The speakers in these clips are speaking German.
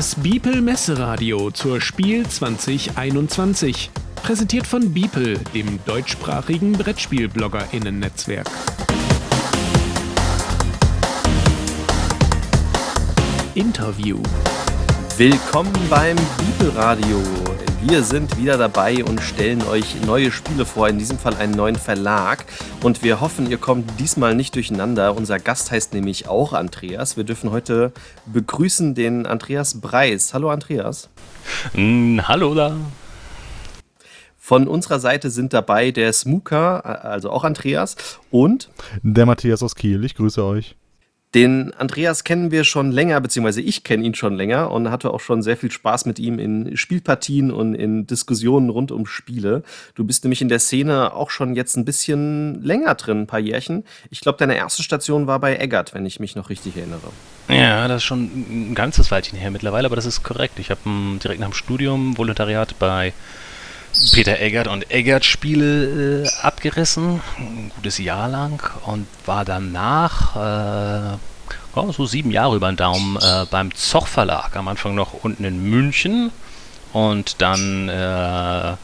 Das Biepel Messeradio zur Spiel 2021. Präsentiert von Biepel, dem deutschsprachigen Brettspiel-BloggerInnen-Netzwerk. Interview. Willkommen beim Bibelradio. Wir sind wieder dabei und stellen euch neue Spiele vor, in diesem Fall einen neuen Verlag. Und wir hoffen, ihr kommt diesmal nicht durcheinander. Unser Gast heißt nämlich auch Andreas. Wir dürfen heute begrüßen den Andreas Breis. Hallo Andreas. Mm, hallo da. Von unserer Seite sind dabei der Smooker, also auch Andreas, und der Matthias aus Kiel. Ich grüße euch. Den Andreas kennen wir schon länger, beziehungsweise ich kenne ihn schon länger und hatte auch schon sehr viel Spaß mit ihm in Spielpartien und in Diskussionen rund um Spiele. Du bist nämlich in der Szene auch schon jetzt ein bisschen länger drin, ein paar Jährchen. Ich glaube, deine erste Station war bei Eggert, wenn ich mich noch richtig erinnere. Ja, das ist schon ein ganzes Weilchen her mittlerweile, aber das ist korrekt. Ich habe direkt nach dem Studium Volontariat bei Peter Eggert und Eggert Spiele äh, abgerissen, ein gutes Jahr lang und war danach äh, so sieben Jahre über den Daumen äh, beim Zoch Verlag. Am Anfang noch unten in München und dann äh,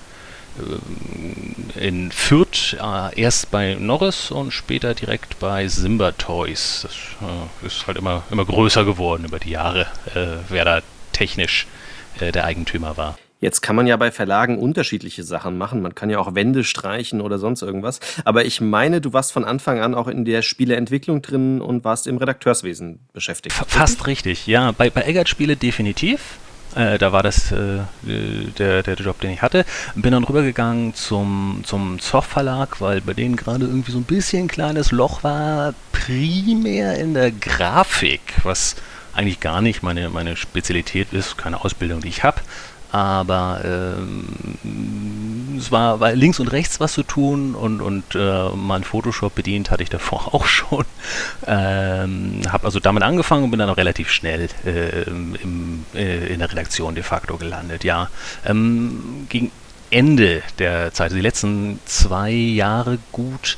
in Fürth äh, erst bei Norris und später direkt bei Simba Toys. Das äh, ist halt immer, immer größer geworden über die Jahre, wer da technisch der Eigentümer war. Jetzt kann man ja bei Verlagen unterschiedliche Sachen machen. Man kann ja auch Wände streichen oder sonst irgendwas. Aber ich meine, du warst von Anfang an auch in der Spieleentwicklung drin und warst im Redakteurswesen beschäftigt. Fast richtig, ja. Bei, bei Eggert Spiele definitiv. Äh, da war das äh, der, der Job, den ich hatte. Bin dann rübergegangen zum, zum Zoff Verlag, weil bei denen gerade irgendwie so ein bisschen ein kleines Loch war, primär in der Grafik, was eigentlich gar nicht meine, meine Spezialität ist, keine Ausbildung, die ich habe aber ähm, es war, war, links und rechts was zu tun und, und äh, mein Photoshop bedient hatte ich davor auch schon. Ähm, habe also damit angefangen und bin dann auch relativ schnell äh, im, äh, in der Redaktion de facto gelandet. Ja, ähm, gegen Ende der Zeit, also die letzten zwei Jahre gut,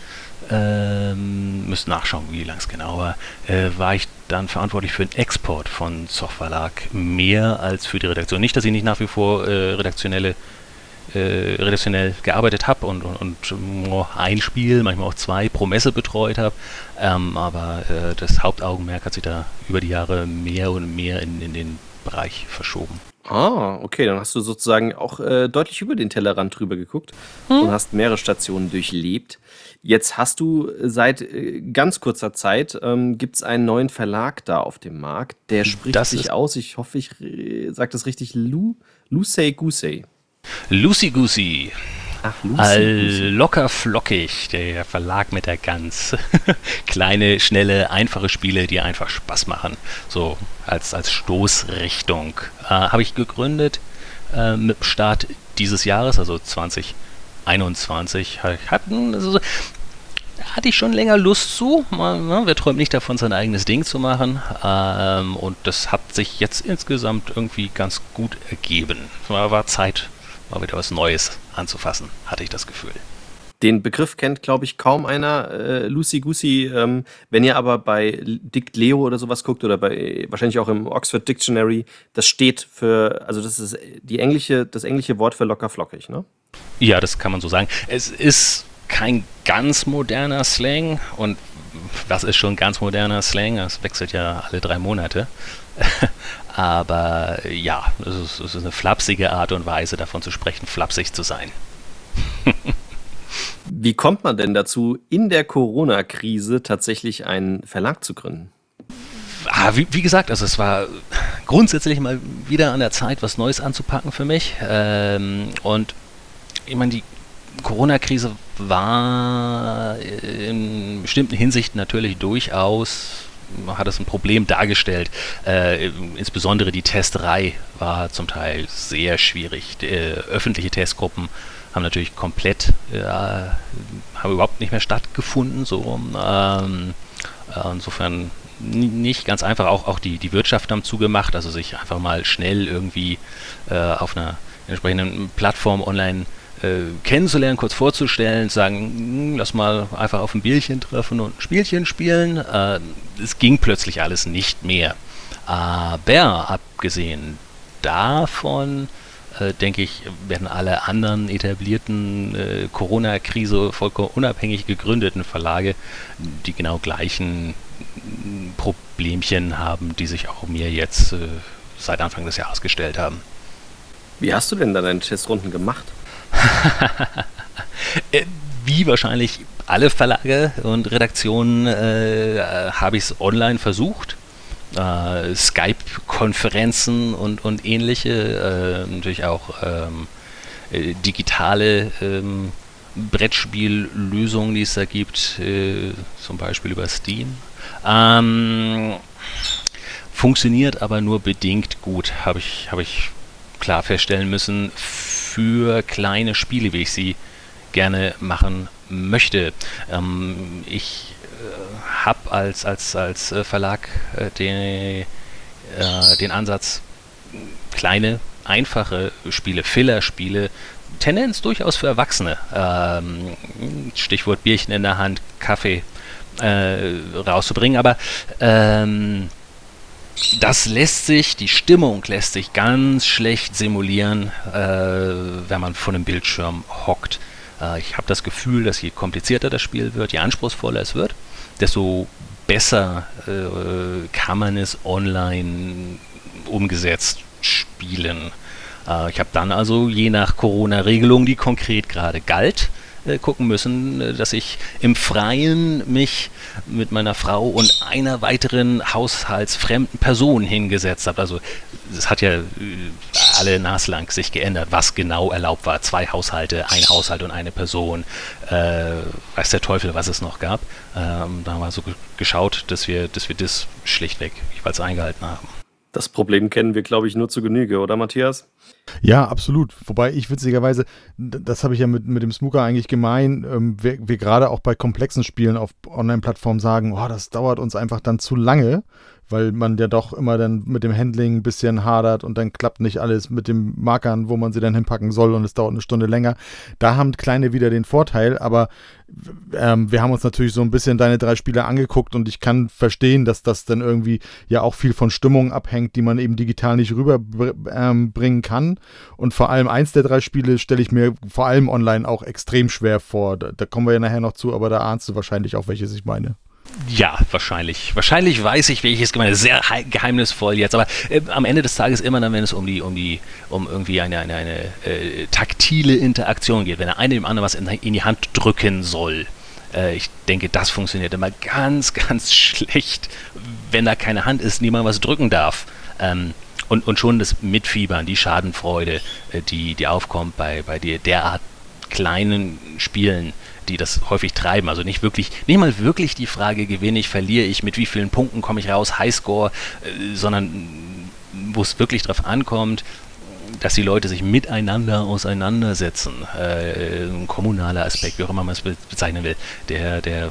ähm, müsst nachschauen, wie lang es genau war, äh, war ich dann verantwortlich für den Export von Zoch Verlag mehr als für die Redaktion. Nicht, dass ich nicht nach wie vor äh, redaktionelle äh, redaktionell gearbeitet habe und, und, und ein Spiel, manchmal auch zwei pro Messe betreut habe. Ähm, aber äh, das Hauptaugenmerk hat sich da über die Jahre mehr und mehr in, in den Bereich verschoben. Ah, okay, dann hast du sozusagen auch äh, deutlich über den Tellerrand drüber geguckt hm. und hast mehrere Stationen durchlebt. Jetzt hast du seit äh, ganz kurzer Zeit, ähm, gibt es einen neuen Verlag da auf dem Markt, der spricht das sich aus, ich hoffe, ich äh, sage das richtig, Lu, Lucey Goosey. Lucy Goosey. Ach, Lucy, locker flockig, der Verlag mit der Gans. Kleine, schnelle, einfache Spiele, die einfach Spaß machen. So als, als Stoßrichtung. Äh, Habe ich gegründet äh, mit Start dieses Jahres, also 2021. Hatten, also, hatte ich schon länger Lust zu. Ne, wer träumt nicht davon, sein eigenes Ding zu machen? Ähm, und das hat sich jetzt insgesamt irgendwie ganz gut ergeben. War, war Zeit mal wieder was Neues anzufassen, hatte ich das Gefühl. Den Begriff kennt, glaube ich, kaum einer, äh, Lucy Goosey. Ähm, wenn ihr aber bei Dict Leo oder sowas guckt oder bei wahrscheinlich auch im Oxford Dictionary, das steht für, also das ist die englische, das englische Wort für locker flockig, ne? Ja, das kann man so sagen. Es ist kein ganz moderner Slang und was ist schon ganz moderner Slang? Das wechselt ja alle drei Monate. Aber ja, es ist, es ist eine flapsige Art und Weise davon zu sprechen, flapsig zu sein. Wie kommt man denn dazu, in der Corona-Krise tatsächlich einen Verlag zu gründen? Ah, wie, wie, gesagt, also es war grundsätzlich mal wieder an der Zeit, was Neues anzupacken für mich. Ähm, und ich meine, die Corona-Krise war in bestimmten Hinsichten natürlich durchaus hat es ein Problem dargestellt. Äh, insbesondere die Testerei war zum Teil sehr schwierig. Äh, öffentliche Testgruppen haben natürlich komplett, äh, haben überhaupt nicht mehr stattgefunden. So, ähm, äh, insofern nicht ganz einfach. Auch, auch die, die Wirtschaft haben zugemacht, also sich einfach mal schnell irgendwie äh, auf einer entsprechenden Plattform online äh, kennenzulernen, kurz vorzustellen, sagen, hm, lass mal einfach auf ein Bierchen treffen und ein Spielchen spielen. Äh, es ging plötzlich alles nicht mehr. Aber abgesehen davon äh, denke ich, werden alle anderen etablierten äh, Corona-Krise vollkommen unabhängig gegründeten Verlage die genau gleichen Problemchen haben, die sich auch mir jetzt äh, seit Anfang des Jahres gestellt haben. Wie hast du denn da deine Testrunden gemacht? Äh, wie wahrscheinlich alle Verlage und Redaktionen äh, habe ich es online versucht äh, Skype-Konferenzen und, und ähnliche, äh, natürlich auch ähm, äh, digitale ähm, Brettspiellösungen, die es da gibt, äh, zum Beispiel über Steam. Ähm, funktioniert aber nur bedingt gut, habe ich, hab ich klar feststellen müssen, für kleine Spiele, wie ich sie gerne machen möchte. Ähm, ich habe als, als, als äh, Verlag äh, den, äh, den Ansatz, kleine, einfache Spiele, Filler-Spiele, Tendenz durchaus für Erwachsene, ähm, Stichwort Bierchen in der Hand, Kaffee, äh, rauszubringen, aber ähm, das lässt sich, die Stimmung lässt sich ganz schlecht simulieren, äh, wenn man vor einem Bildschirm hockt. Äh, ich habe das Gefühl, dass je komplizierter das Spiel wird, je anspruchsvoller es wird, desto besser äh, kann man es online umgesetzt spielen. Äh, ich habe dann also je nach Corona-Regelung, die konkret gerade galt, äh, gucken müssen, äh, dass ich im Freien mich mit meiner Frau und einer weiteren haushaltsfremden Person hingesetzt habe. Also es hat ja äh, alle naslang sich geändert, was genau erlaubt war. Zwei Haushalte, ein Haushalt und eine Person. Äh, weiß der Teufel, was es noch gab. Ähm, da haben wir so geschaut, dass wir, dass wir das schlichtweg jeweils eingehalten haben. Das Problem kennen wir, glaube ich, nur zu Genüge, oder Matthias? Ja, absolut. Wobei ich witzigerweise, das habe ich ja mit, mit dem Smooker eigentlich gemein, ähm, wir, wir gerade auch bei komplexen Spielen auf Online-Plattformen sagen, oh, das dauert uns einfach dann zu lange, weil man ja doch immer dann mit dem Handling ein bisschen hadert und dann klappt nicht alles mit den Markern, wo man sie dann hinpacken soll und es dauert eine Stunde länger. Da haben Kleine wieder den Vorteil, aber ähm, wir haben uns natürlich so ein bisschen deine drei Spiele angeguckt und ich kann verstehen, dass das dann irgendwie ja auch viel von Stimmung abhängt, die man eben digital nicht rüberbringen ähm, kann. Und vor allem eins der drei Spiele stelle ich mir vor allem online auch extrem schwer vor. Da, da kommen wir ja nachher noch zu, aber da ahnst du wahrscheinlich auch, welches ich meine. Ja, wahrscheinlich. Wahrscheinlich weiß ich, welches gemeint ist. Sehr geheimnisvoll jetzt. Aber äh, am Ende des Tages immer dann, wenn es um die, um die, um irgendwie eine, eine, eine äh, taktile Interaktion geht, wenn der eine dem anderen was in, in die Hand drücken soll. Äh, ich denke, das funktioniert immer ganz, ganz schlecht, wenn da keine Hand ist, niemand was drücken darf. Ähm, und, und schon das Mitfiebern, die Schadenfreude, äh, die, die aufkommt bei, bei dir derart kleinen Spielen, die das häufig treiben. Also nicht wirklich, nicht mal wirklich die Frage, gewinne ich, verliere ich, mit wie vielen Punkten komme ich raus, Highscore, äh, sondern wo es wirklich darauf ankommt, dass die Leute sich miteinander auseinandersetzen. Äh, ein kommunaler Aspekt, wie auch immer man es bezeichnen will, der, der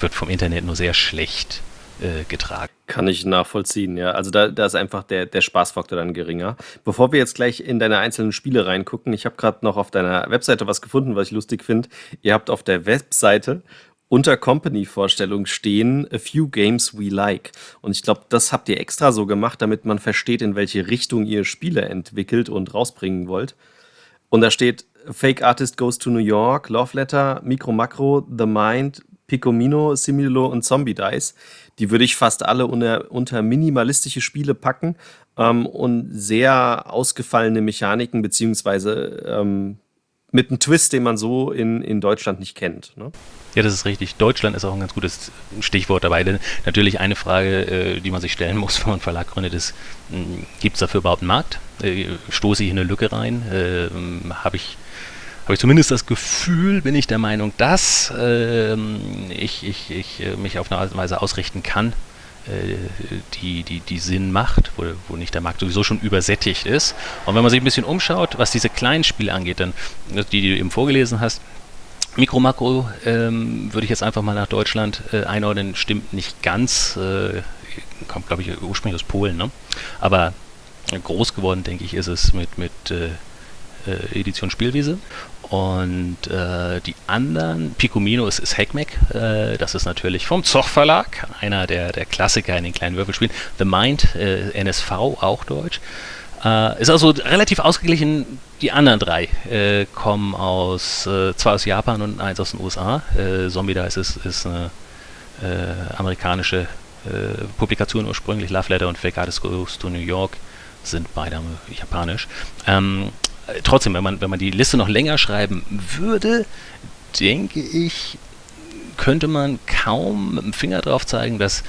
wird vom Internet nur sehr schlecht äh, getragen. Kann ich nachvollziehen, ja. Also da, da ist einfach der, der Spaßfaktor dann geringer. Bevor wir jetzt gleich in deine einzelnen Spiele reingucken, ich habe gerade noch auf deiner Webseite was gefunden, was ich lustig finde. Ihr habt auf der Webseite unter Company-Vorstellung stehen A Few Games We Like. Und ich glaube, das habt ihr extra so gemacht, damit man versteht, in welche Richtung ihr Spiele entwickelt und rausbringen wollt. Und da steht Fake Artist Goes to New York, Love Letter, Micro Macro, The Mind, Picomino, Simulo und Zombie Dice. Die würde ich fast alle unter, unter minimalistische Spiele packen ähm, und sehr ausgefallene Mechaniken, beziehungsweise ähm, mit einem Twist, den man so in, in Deutschland nicht kennt. Ne? Ja, das ist richtig. Deutschland ist auch ein ganz gutes Stichwort dabei. Denn natürlich eine Frage, äh, die man sich stellen muss, wenn man einen Verlag gründet, ist, hm, gibt es dafür überhaupt einen Markt? Äh, stoße ich in eine Lücke rein? Äh, Habe ich habe ich zumindest das Gefühl, bin ich der Meinung, dass ähm, ich, ich, ich äh, mich auf eine Art und Weise ausrichten kann, äh, die, die, die Sinn macht, wo, wo nicht der Markt sowieso schon übersättigt ist. Und wenn man sich ein bisschen umschaut, was diese kleinen Spiele angeht, dann die, die du eben vorgelesen hast, Mikro Makro ähm, würde ich jetzt einfach mal nach Deutschland äh, einordnen, stimmt nicht ganz, äh, kommt glaube ich ursprünglich aus Polen, ne? aber groß geworden, denke ich, ist es mit, mit äh, äh Edition Spielwiese und äh, die anderen, Picomino ist, ist Hackmack, äh, das ist natürlich vom Zoch Verlag, einer der, der Klassiker in den kleinen Würfelspielen. The Mind, äh, NSV, auch deutsch. Äh, ist also relativ ausgeglichen. Die anderen drei äh, kommen aus, zwei aus Japan und eins aus den USA. Zombie Dice ist, ist eine amerikanische Publikation ursprünglich. Love Letter und Fake Artist Goes to New York sind beide japanisch. Ähm, trotzdem, wenn man, wenn man die Liste noch länger schreiben würde, denke ich, könnte man kaum mit dem Finger drauf zeigen, dass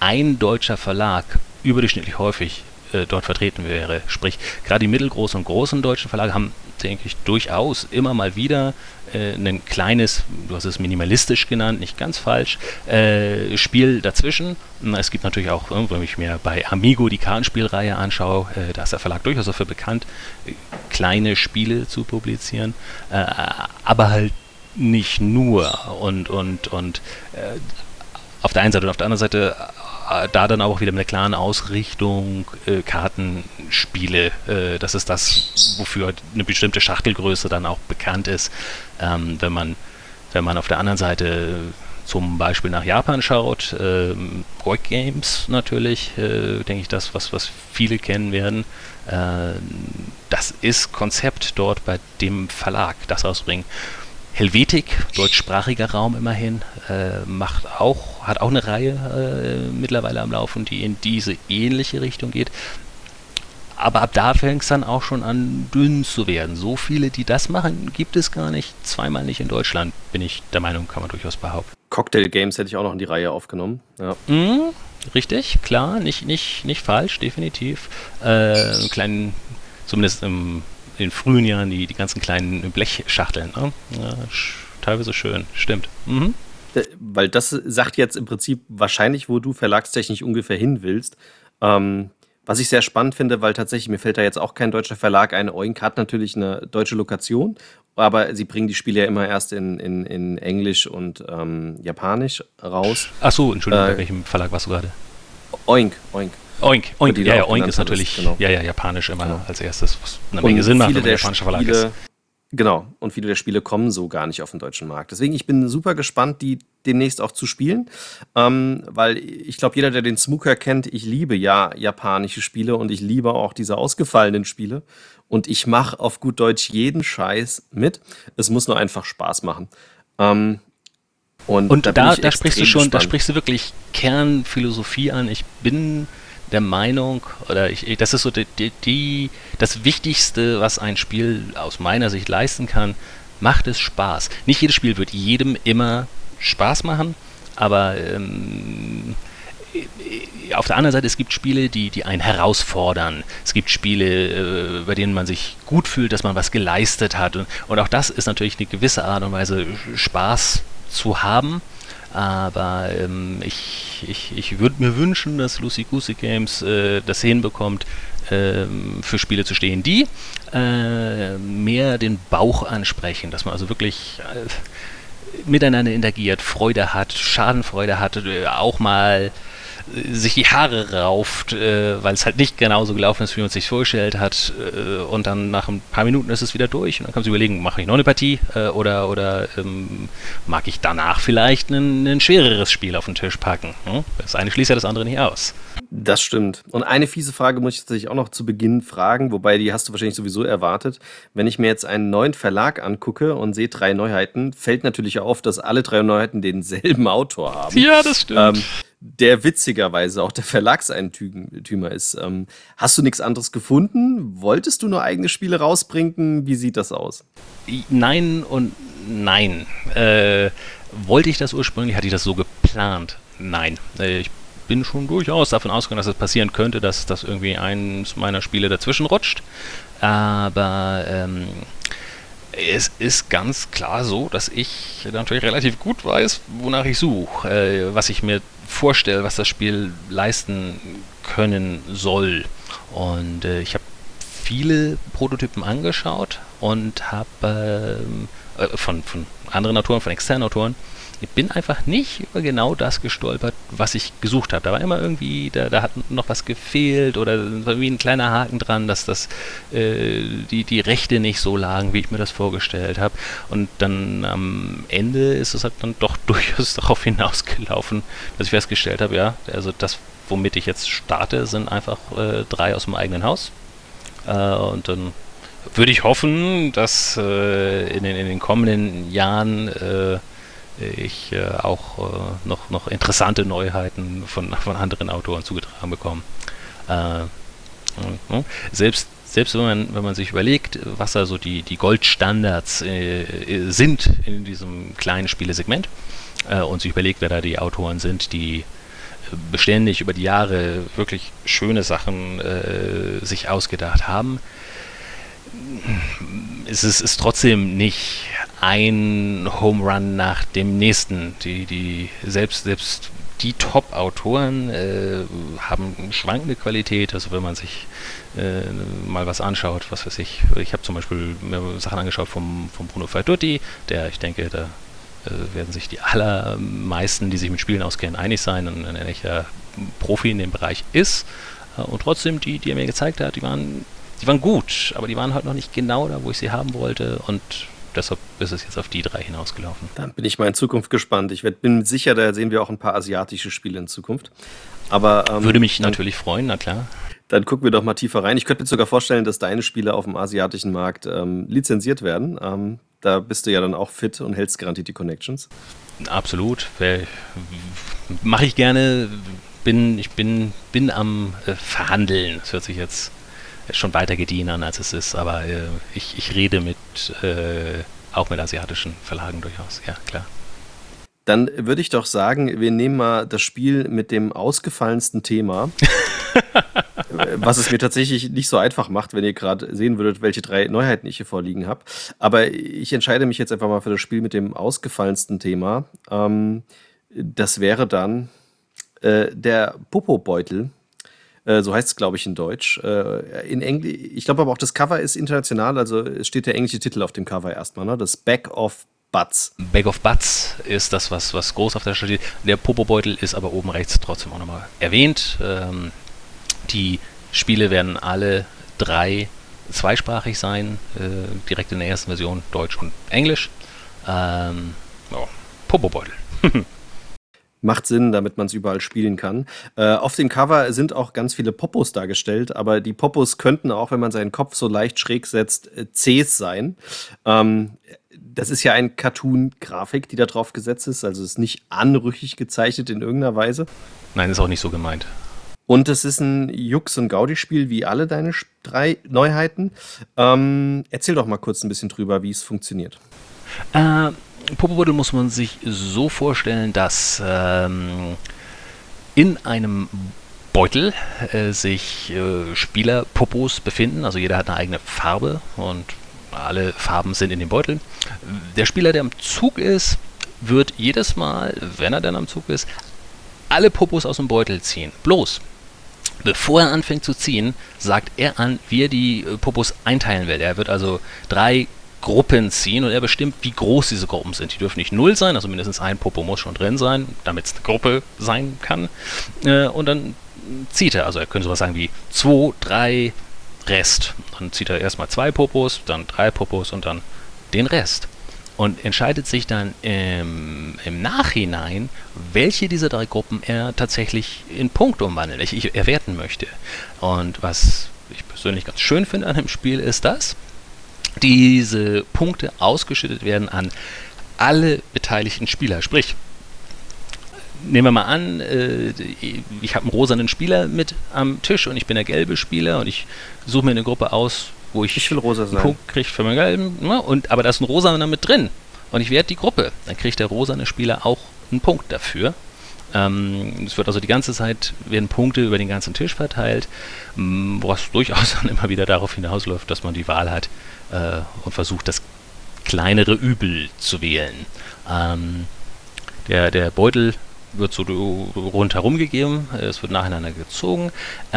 ein deutscher Verlag überdurchschnittlich häufig äh, dort vertreten wäre. Sprich, gerade die mittelgroßen und großen deutschen Verlage haben, denke ich, durchaus immer mal wieder äh, ein kleines, du hast es minimalistisch genannt, nicht ganz falsch, äh, Spiel dazwischen. Es gibt natürlich auch, äh, wenn ich mir bei Amigo die Kartenspielreihe anschaue, äh, da ist der Verlag durchaus dafür bekannt, kleine Spiele zu publizieren, äh, aber halt nicht nur und und und äh, auf der einen Seite und auf der anderen Seite äh, da dann auch wieder mit einer klaren Ausrichtung äh, Kartenspiele. Äh, das ist das, wofür eine bestimmte Schachtelgröße dann auch bekannt ist. Ähm, wenn man wenn man auf der anderen Seite zum Beispiel nach Japan schaut, ähm, Roig Games natürlich, äh, denke ich, das, was, was viele kennen werden. Äh, das ist Konzept dort bei dem Verlag, das ausbringen. Helvetik, deutschsprachiger Raum immerhin, äh, macht auch, hat auch eine Reihe äh, mittlerweile am Laufen, die in diese ähnliche Richtung geht. Aber ab da fängt es dann auch schon an, dünn zu werden. So viele, die das machen, gibt es gar nicht. Zweimal nicht in Deutschland, bin ich der Meinung, kann man durchaus behaupten. Cocktail Games hätte ich auch noch in die Reihe aufgenommen. Ja. Mm, richtig, klar, nicht, nicht, nicht falsch, definitiv. Äh, einen kleinen, zumindest im in den frühen Jahren die, die ganzen kleinen Blechschachteln. Ne? Ja, teilweise schön, stimmt. Mhm. Äh, weil das sagt jetzt im Prinzip wahrscheinlich, wo du verlagstechnisch ungefähr hin willst. Ähm, was ich sehr spannend finde, weil tatsächlich mir fällt da jetzt auch kein deutscher Verlag ein. Oink hat natürlich eine deutsche Lokation, aber sie bringen die Spiele ja immer erst in, in, in Englisch und ähm, Japanisch raus. Ach so, Entschuldigung, äh, bei welchem Verlag warst du gerade? Oink, Oink. Oink, Oink, ja, ja, Oink ist natürlich genau. ja, ja, japanisch immer genau. als erstes, was eine Menge und Sinn macht, wenn man japanischer Verlag ist. Genau, und viele der Spiele kommen so gar nicht auf den deutschen Markt. Deswegen, ich bin super gespannt, die demnächst auch zu spielen, ähm, weil ich glaube, jeder, der den Smooker kennt, ich liebe ja japanische Spiele und ich liebe auch diese ausgefallenen Spiele. Und ich mache auf gut Deutsch jeden Scheiß mit. Es muss nur einfach Spaß machen. Ähm, und, und da, da, da sprichst du schon, gespannt. da sprichst du wirklich Kernphilosophie an. Ich bin der Meinung, oder ich, das ist so die, die, das Wichtigste, was ein Spiel aus meiner Sicht leisten kann, macht es Spaß. Nicht jedes Spiel wird jedem immer Spaß machen, aber ähm, auf der anderen Seite, es gibt Spiele, die, die einen herausfordern. Es gibt Spiele, äh, bei denen man sich gut fühlt, dass man was geleistet hat. Und, und auch das ist natürlich eine gewisse Art und Weise Spaß zu haben. Aber ähm, ich, ich, ich würde mir wünschen, dass Lucy Goosey Games äh, das hinbekommt, äh, für Spiele zu stehen, die äh, mehr den Bauch ansprechen, dass man also wirklich äh, miteinander interagiert, Freude hat, Schadenfreude hat, äh, auch mal sich die Haare rauft, äh, weil es halt nicht genauso gelaufen ist, wie man es sich vorgestellt hat. Äh, und dann nach ein paar Minuten ist es wieder durch. Und dann kann man sich überlegen, mache ich noch eine Partie äh, oder, oder ähm, mag ich danach vielleicht ein, ein, schwereres Spiel auf den Tisch packen. Hm? Das eine schließt ja das andere nicht aus. Das stimmt. Und eine fiese Frage muss ich tatsächlich auch noch zu Beginn fragen, wobei die hast du wahrscheinlich sowieso erwartet. Wenn ich mir jetzt einen neuen Verlag angucke und sehe drei Neuheiten, fällt natürlich auf, dass alle drei Neuheiten denselben Autor haben. Ja, das stimmt. Ähm, der witzigerweise auch der Verlagseigentümer ist. Ähm, hast du nichts anderes gefunden? Wolltest du nur eigene Spiele rausbringen? Wie sieht das aus? Nein und nein. Äh, wollte ich das ursprünglich? Hatte ich das so geplant? Nein. Äh, ich bin schon durchaus davon ausgegangen, dass es passieren könnte, dass, dass irgendwie eins meiner Spiele dazwischen rutscht. Aber ähm, es ist ganz klar so, dass ich natürlich relativ gut weiß, wonach ich suche, äh, was ich mir vorstelle, was das Spiel leisten können soll. Und äh, ich habe viele Prototypen angeschaut und habe äh, äh, von, von anderen Autoren, von externen Autoren, ich bin einfach nicht über genau das gestolpert, was ich gesucht habe. Da war immer irgendwie, da, da hat noch was gefehlt oder war wie ein kleiner Haken dran, dass das äh, die, die Rechte nicht so lagen, wie ich mir das vorgestellt habe. Und dann am Ende ist es halt dann doch durchaus darauf hinausgelaufen, dass ich festgestellt habe, ja, also das, womit ich jetzt starte, sind einfach äh, drei aus dem eigenen Haus Äh, und dann würde ich hoffen, dass äh, in, den, in, den, kommenden Jahren äh, ich äh, auch äh, noch, noch interessante Neuheiten von, von anderen Autoren zugetragen bekomme. selbst selbst wenn man, wenn man sich überlegt, was also die, die Goldstandards äh, sind in diesem kleinen Spielesegment äh, und sich überlegt, wer da die Autoren sind, die beständig über die Jahre wirklich schöne Sachen äh, sich ausgedacht haben, ist es ist trotzdem nicht ein Home Run nach dem nächsten. Die, die, selbst, selbst die Top-Autoren äh, haben schwankende Qualität. Also wenn man sich äh, mal was anschaut, was weiß ich. Ich habe zum Beispiel Sachen angeschaut vom, vom Bruno Ferdutti, der, ich denke, da äh, werden sich die allermeisten, die sich mit Spielen auskennen, einig sein und ein echter Profi in dem Bereich ist. Äh, und trotzdem, die, die er mir gezeigt hat, die waren, die waren gut, aber die waren halt noch nicht genau da, wo ich sie haben wollte. Und deshalb ist es jetzt auf die drei hinausgelaufen. Dann bin ich mal in Zukunft gespannt. Ich bin sicher, da sehen wir auch ein paar asiatische Spiele in Zukunft. Aber, ähm, Würde mich natürlich freuen, na klar. Dann gucken wir doch mal tiefer rein. Ich könnte mir sogar vorstellen, dass deine Spiele auf dem asiatischen Markt ähm, lizenziert werden. Ähm, da bist du ja dann auch fit und hältst garantiert die Connections. Absolut. Mache ich gerne. Bin, ich bin, bin am äh, Verhandeln. Das hört sich jetzt schon weiter gediehen an, als es ist, aber äh, ich, ich rede mit äh, auch mit asiatischen Verlagen durchaus, ja, klar. Dann würde ich doch sagen, wir nehmen mal das Spiel mit dem ausgefallensten Thema, was es mir tatsächlich nicht so einfach macht, wenn ihr gerade sehen würdet, welche drei Neuheiten ich hier vorliegen habe. Aber ich entscheide mich jetzt einfach mal für das Spiel mit dem ausgefallensten Thema. Ähm, das wäre dann äh, der Popo-Beutel. Äh, so heißt es, glaube ich, in Deutsch. Äh, in Englisch, ich glaube aber auch, das Cover ist international, also steht der englische Titel auf dem Cover erstmal, ne? Das Back of Butts. Bag of Butts ist das, was, was groß auf der Stadt steht. Der Popobeutel ist aber oben rechts trotzdem auch nochmal erwähnt. Ähm, die Spiele werden alle drei zweisprachig sein, äh, direkt in der ersten Version Deutsch und Englisch. Ähm, oh, Popobeutel. macht Sinn, damit man es überall spielen kann. Äh, auf dem Cover sind auch ganz viele Popos dargestellt, aber die Popos könnten auch, wenn man seinen Kopf so leicht schräg setzt, äh, Cs sein. Ähm, das ist ja ein Cartoon-Grafik, die da drauf gesetzt ist, also ist nicht anrüchig gezeichnet in irgendeiner Weise. Nein, ist auch nicht so gemeint. Und es ist ein Jux- und Gaudi-Spiel wie alle deine drei Neuheiten. Ähm, erzähl doch mal kurz ein bisschen drüber, wie es funktioniert. Äh, Popobeutel muss man sich so vorstellen, dass ähm, in einem Beutel äh, sich äh, Spielerpopos befinden. Also jeder hat eine eigene Farbe und alle Farben sind in dem Beutel. Der Spieler, der am Zug ist, wird jedes Mal, wenn er dann am Zug ist, alle Popos aus dem Beutel ziehen. Bloß, bevor er anfängt zu ziehen, sagt er an, wie er die äh, Popos einteilen will. Er wird also drei Gruppen ziehen und er bestimmt, wie groß diese Gruppen sind. Die dürfen nicht null sein, also mindestens ein Popo muss schon drin sein, damit es eine Gruppe sein kann. Äh, und dann zieht er, also er könnte sowas sagen wie 2, 3, Rest. Dann zieht er erstmal zwei Popos, dann drei Popos und dann den Rest. Und entscheidet sich dann im, im Nachhinein, welche dieser drei Gruppen er tatsächlich in Punkte umwandelt, ich erwerten möchte. Und was ich persönlich ganz schön finde an dem Spiel ist das, diese Punkte ausgeschüttet werden an alle beteiligten Spieler. Sprich, nehmen wir mal an, äh, ich habe einen rosanen Spieler mit am Tisch und ich bin der gelbe Spieler und ich suche mir eine Gruppe aus, wo ich, ich will rosa einen Punkt kriege für meinen gelben. Ne? Und, aber da ist ein rosaner mit drin und ich werde die Gruppe. Dann kriegt der rosane Spieler auch einen Punkt dafür. Ähm, es wird also die ganze Zeit, werden Punkte über den ganzen Tisch verteilt, was durchaus dann immer wieder darauf hinausläuft, dass man die Wahl hat, äh, und versucht, das kleinere Übel zu wählen. Ähm, der, der Beutel wird so rundherum gegeben, es wird nacheinander gezogen. Äh,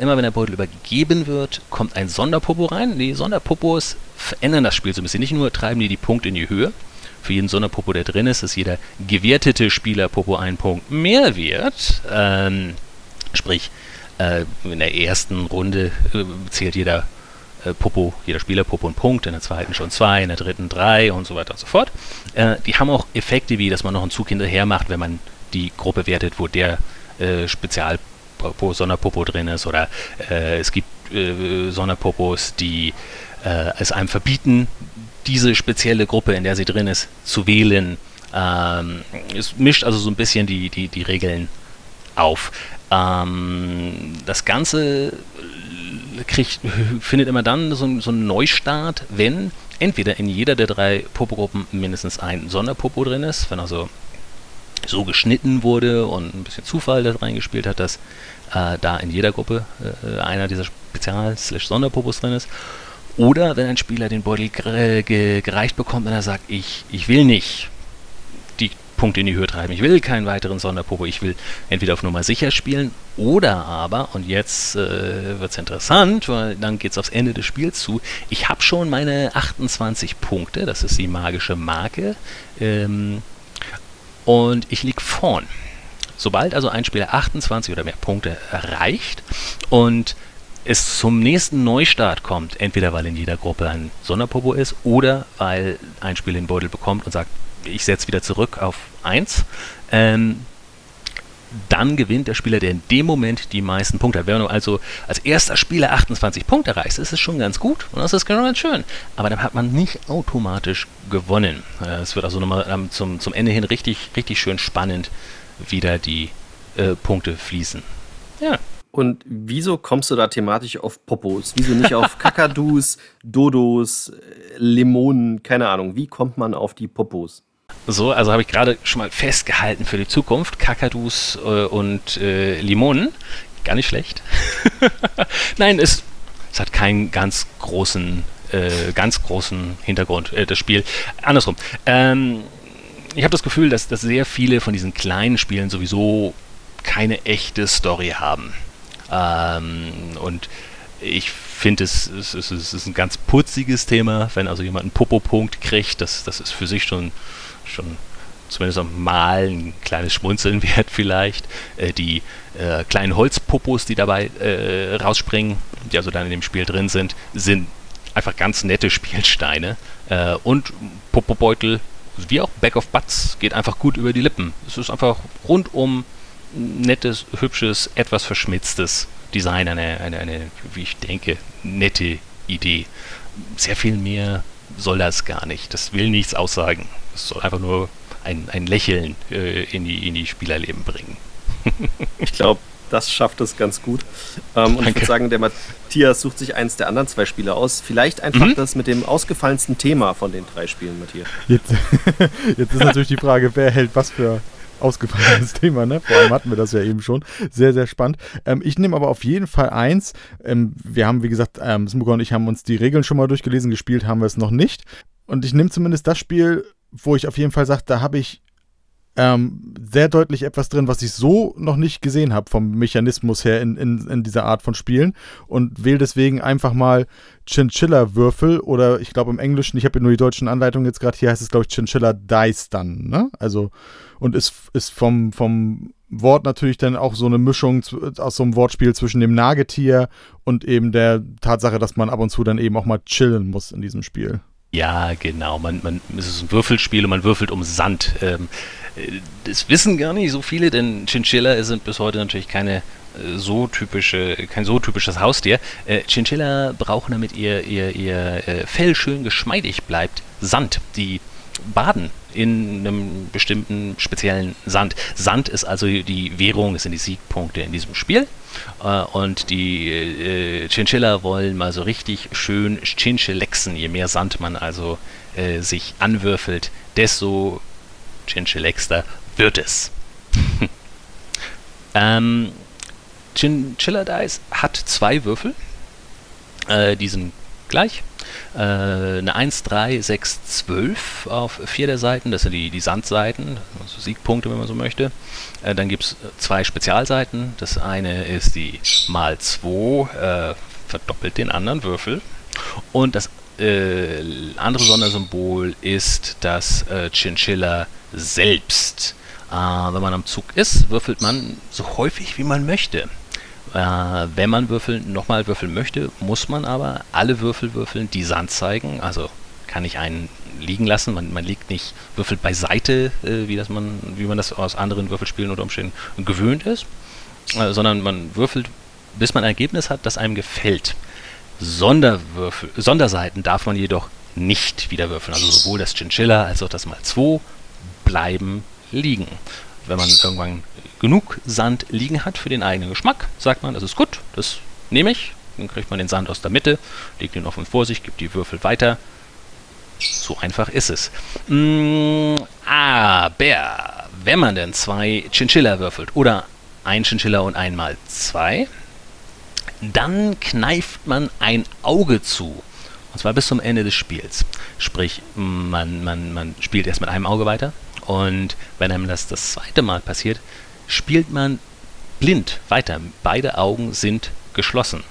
immer wenn der Beutel übergeben wird, kommt ein Sonderpopo rein. Die Sonderpopos verändern das Spiel so ein bisschen. Nicht nur treiben die die Punkte in die Höhe, für jeden Sonderpopo, der drin ist, ist jeder gewertete Spieler Popo ein Punkt mehr wert. Ähm, sprich, äh, in der ersten Runde äh, zählt jeder äh, Popo, jeder Spieler einen Punkt, in der zweiten schon zwei, in der dritten drei und so weiter und so fort. Äh, die haben auch Effekte, wie dass man noch einen Zug hinterher macht, wenn man die Gruppe wertet, wo der äh, Spezial Sonderpopo drin ist oder äh, es gibt äh, Sonderpopos, die äh, es einem verbieten, diese spezielle Gruppe, in der sie drin ist, zu wählen. Ähm, es mischt also so ein bisschen die, die, die Regeln auf. Ähm, das Ganze kriegt, findet immer dann so, so einen Neustart, wenn entweder in jeder der drei Popogruppen mindestens ein Sonderpopo drin ist, wenn also so geschnitten wurde und ein bisschen Zufall da reingespielt hat, dass äh, da in jeder Gruppe äh, einer dieser Spezial-Sonderpopos drin ist. Oder wenn ein Spieler den Beutel gereicht bekommt und er sagt, ich, ich will nicht die Punkte in die Höhe treiben, ich will keinen weiteren Sonderpopo, ich will entweder auf Nummer sicher spielen oder aber, und jetzt äh, wird es interessant, weil dann geht es aufs Ende des Spiels zu, ich habe schon meine 28 Punkte, das ist die magische Marke, ähm, und ich liege vorn. Sobald also ein Spieler 28 oder mehr Punkte erreicht und es zum nächsten Neustart kommt, entweder weil in jeder Gruppe ein Sonderpopo ist oder weil ein Spieler den Beutel bekommt und sagt, ich setze wieder zurück auf 1, ähm, dann gewinnt der Spieler, der in dem Moment die meisten Punkte hat. Wenn du also als erster Spieler 28 Punkte erreichst, ist es schon ganz gut und das ist ganz schön. Aber dann hat man nicht automatisch gewonnen. Äh, es wird also nochmal ähm, zum, zum Ende hin richtig, richtig schön spannend wieder die äh, Punkte fließen. Ja. Und wieso kommst du da thematisch auf Popos? Wieso nicht auf Kakadus, Dodos, äh, Limonen, keine Ahnung. Wie kommt man auf die Popos? So, also habe ich gerade schon mal festgehalten für die Zukunft. Kakadus äh, und äh, Limonen. Gar nicht schlecht. Nein, es, es hat keinen ganz großen, äh, ganz großen Hintergrund, äh, das Spiel. Andersrum. Ähm, ich habe das Gefühl, dass, dass sehr viele von diesen kleinen Spielen sowieso keine echte Story haben. Ähm, und ich finde, es, es, es, ist ein ganz putziges Thema, wenn also jemand einen Popo-Punkt kriegt. Das, das ist für sich schon, schon zumindest mal ein kleines Schmunzeln wert vielleicht. Äh, die äh, kleinen Holzpopos, die dabei äh, rausspringen, die also dann in dem Spiel drin sind, sind einfach ganz nette Spielsteine. Äh, und Popobeutel, wie auch Back of Butts, geht einfach gut über die Lippen. Es ist einfach rundum nettes, hübsches, etwas verschmitztes Design, eine, eine, eine, wie ich denke, nette Idee. Sehr viel mehr soll das gar nicht. Das will nichts aussagen. Es soll einfach nur ein, ein Lächeln äh, in, die, in die Spielerleben bringen. ich glaube, das schafft es ganz gut. Ähm, und ich würde sagen, der Matthias sucht sich eins der anderen zwei Spiele aus. Vielleicht einfach mhm. das mit dem ausgefallensten Thema von den drei Spielen, Matthias. Jetzt, jetzt ist natürlich die Frage, wer hält was für ausgefallenes Thema, ne? Vor allem hatten wir das ja eben schon. Sehr, sehr spannend. Ähm, ich nehme aber auf jeden Fall eins. Ähm, wir haben, wie gesagt, ähm, Smuka und ich haben uns die Regeln schon mal durchgelesen, gespielt haben wir es noch nicht. Und ich nehme zumindest das Spiel, wo ich auf jeden Fall sage, da habe ich ähm, sehr deutlich etwas drin, was ich so noch nicht gesehen habe vom Mechanismus her in, in, in dieser Art von Spielen und wähle deswegen einfach mal Chinchilla-Würfel oder ich glaube im Englischen, ich habe nur die deutschen Anleitungen jetzt gerade, hier heißt es glaube ich Chinchilla Dice dann, ne? Also und ist, ist vom, vom Wort natürlich dann auch so eine Mischung aus so einem Wortspiel zwischen dem Nagetier und eben der Tatsache, dass man ab und zu dann eben auch mal chillen muss in diesem Spiel. Ja, genau. Man, man, es ist ein Würfelspiel und man würfelt um Sand. Ähm, das wissen gar nicht so viele, denn Chinchilla sind bis heute natürlich keine äh, so typische, kein so typisches Haustier. Äh, Chinchilla brauchen, damit ihr, ihr, ihr äh, Fell schön geschmeidig bleibt, Sand. Die baden in einem bestimmten speziellen Sand. Sand ist also die Währung, das sind die Siegpunkte in diesem Spiel. Äh, und die äh, Chinchilla wollen mal so richtig schön Chinchillexen. Je mehr Sand man also äh, sich anwürfelt, desto Chinchillexter wird es. ähm, Chinchilla Dice hat zwei Würfel. Äh, die sind gleich. Äh, eine 1, 3, 6, 12 auf vier der Seiten. Das sind die, die Sandseiten, also Siegpunkte, wenn man so möchte. Äh, dann gibt es zwei Spezialseiten. Das eine ist die mal 2, äh, verdoppelt den anderen Würfel. Und das äh, andere Sondersymbol ist das äh, Chinchilla selbst. Äh, wenn man am Zug ist, würfelt man so häufig wie man möchte. Äh, wenn man würfeln, nochmal würfeln möchte, muss man aber alle Würfel würfeln, die Sand zeigen. Also kann ich einen liegen lassen. Man, man legt nicht Würfel beiseite, äh, wie, das man, wie man das aus anderen Würfelspielen oder Umständen gewöhnt ist, äh, sondern man würfelt bis man ein Ergebnis hat, das einem gefällt. Sonderwürfel, Sonderseiten darf man jedoch nicht wieder würfeln. Also sowohl das Chinchilla als auch das Mal 2 bleiben liegen. Wenn man irgendwann genug Sand liegen hat für den eigenen Geschmack, sagt man, das ist gut, das nehme ich. Dann kriegt man den Sand aus der Mitte, legt ihn offen vor sich, gibt die Würfel weiter. So einfach ist es. Mm, aber wenn man denn zwei Chinchilla würfelt oder ein Chinchilla und einmal zwei, dann kneift man ein Auge zu. Und zwar bis zum Ende des Spiels. Sprich, man, man, man spielt erst mit einem Auge weiter. Und wenn einem das das zweite Mal passiert, spielt man blind weiter. Beide Augen sind geschlossen.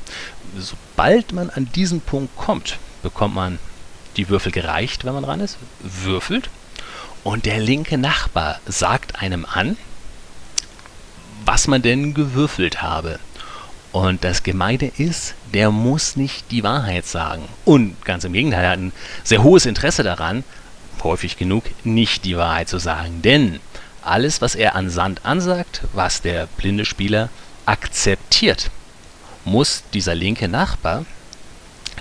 Sobald man an diesen Punkt kommt, bekommt man die Würfel gereicht, wenn man dran ist, würfelt. Und der linke Nachbar sagt einem an, was man denn gewürfelt habe. Und das Gemeine ist, der muss nicht die Wahrheit sagen. Und ganz im Gegenteil, er hat ein sehr hohes Interesse daran, häufig genug nicht die Wahrheit zu sagen. Denn alles, was er an Sand ansagt, was der blinde Spieler akzeptiert, muss dieser linke Nachbar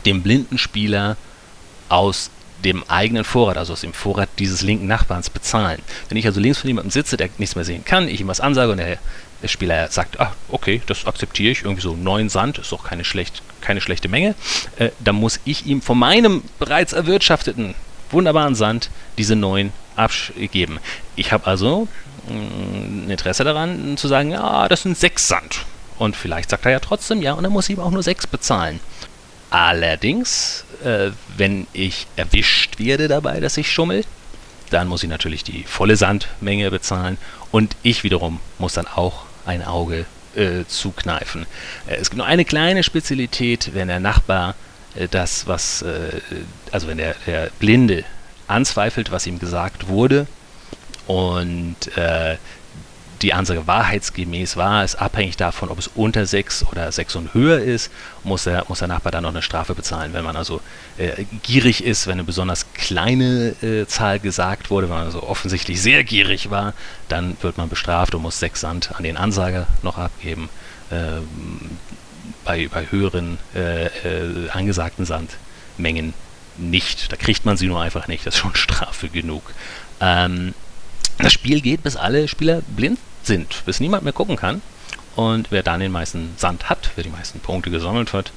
dem blinden Spieler aus dem eigenen Vorrat, also aus dem Vorrat dieses linken Nachbarns bezahlen. Wenn ich also links von jemandem sitze, der nichts mehr sehen kann, ich ihm was ansage und der der Spieler sagt, ah, okay, das akzeptiere ich, irgendwie so neun Sand, ist doch keine, schlecht, keine schlechte Menge, äh, dann muss ich ihm von meinem bereits erwirtschafteten wunderbaren Sand diese neun abgeben. Ich habe also mh, mm, ein Interesse daran zu sagen, ja, das sind sechs Sand. Und vielleicht sagt er ja trotzdem ja, und dann muss ich ihm auch nur sechs bezahlen. Allerdings, äh, wenn ich erwischt werde dabei, dass ich schummel, dann muss ich natürlich die volle Sandmenge bezahlen und ich wiederum muss dann auch ein Auge äh, zukneifen. Äh, es gibt nur eine kleine Spezialität, wenn der Nachbar äh, das, was, äh, also wenn der, der Blinde anzweifelt, was ihm gesagt wurde und äh, die Ansage wahrheitsgemäß war, ist abhängig davon, ob es unter 6 oder 6 und höher ist, muss der, muss der Nachbar dann noch eine Strafe bezahlen. Wenn man also äh, gierig ist, wenn eine besonders kleine äh, Zahl gesagt wurde, wenn man also offensichtlich sehr gierig war, dann wird man bestraft und muss 6 Sand an den Ansager noch abgeben. Ähm, bei, bei höheren äh, äh, angesagten Sandmengen nicht. Da kriegt man sie nur einfach nicht. Das ist schon Strafe genug. Ähm, das Spiel geht, bis alle Spieler blind sind, bis niemand mehr gucken kann. Und wer dann den meisten Sand hat, wer die meisten Punkte gesammelt hat,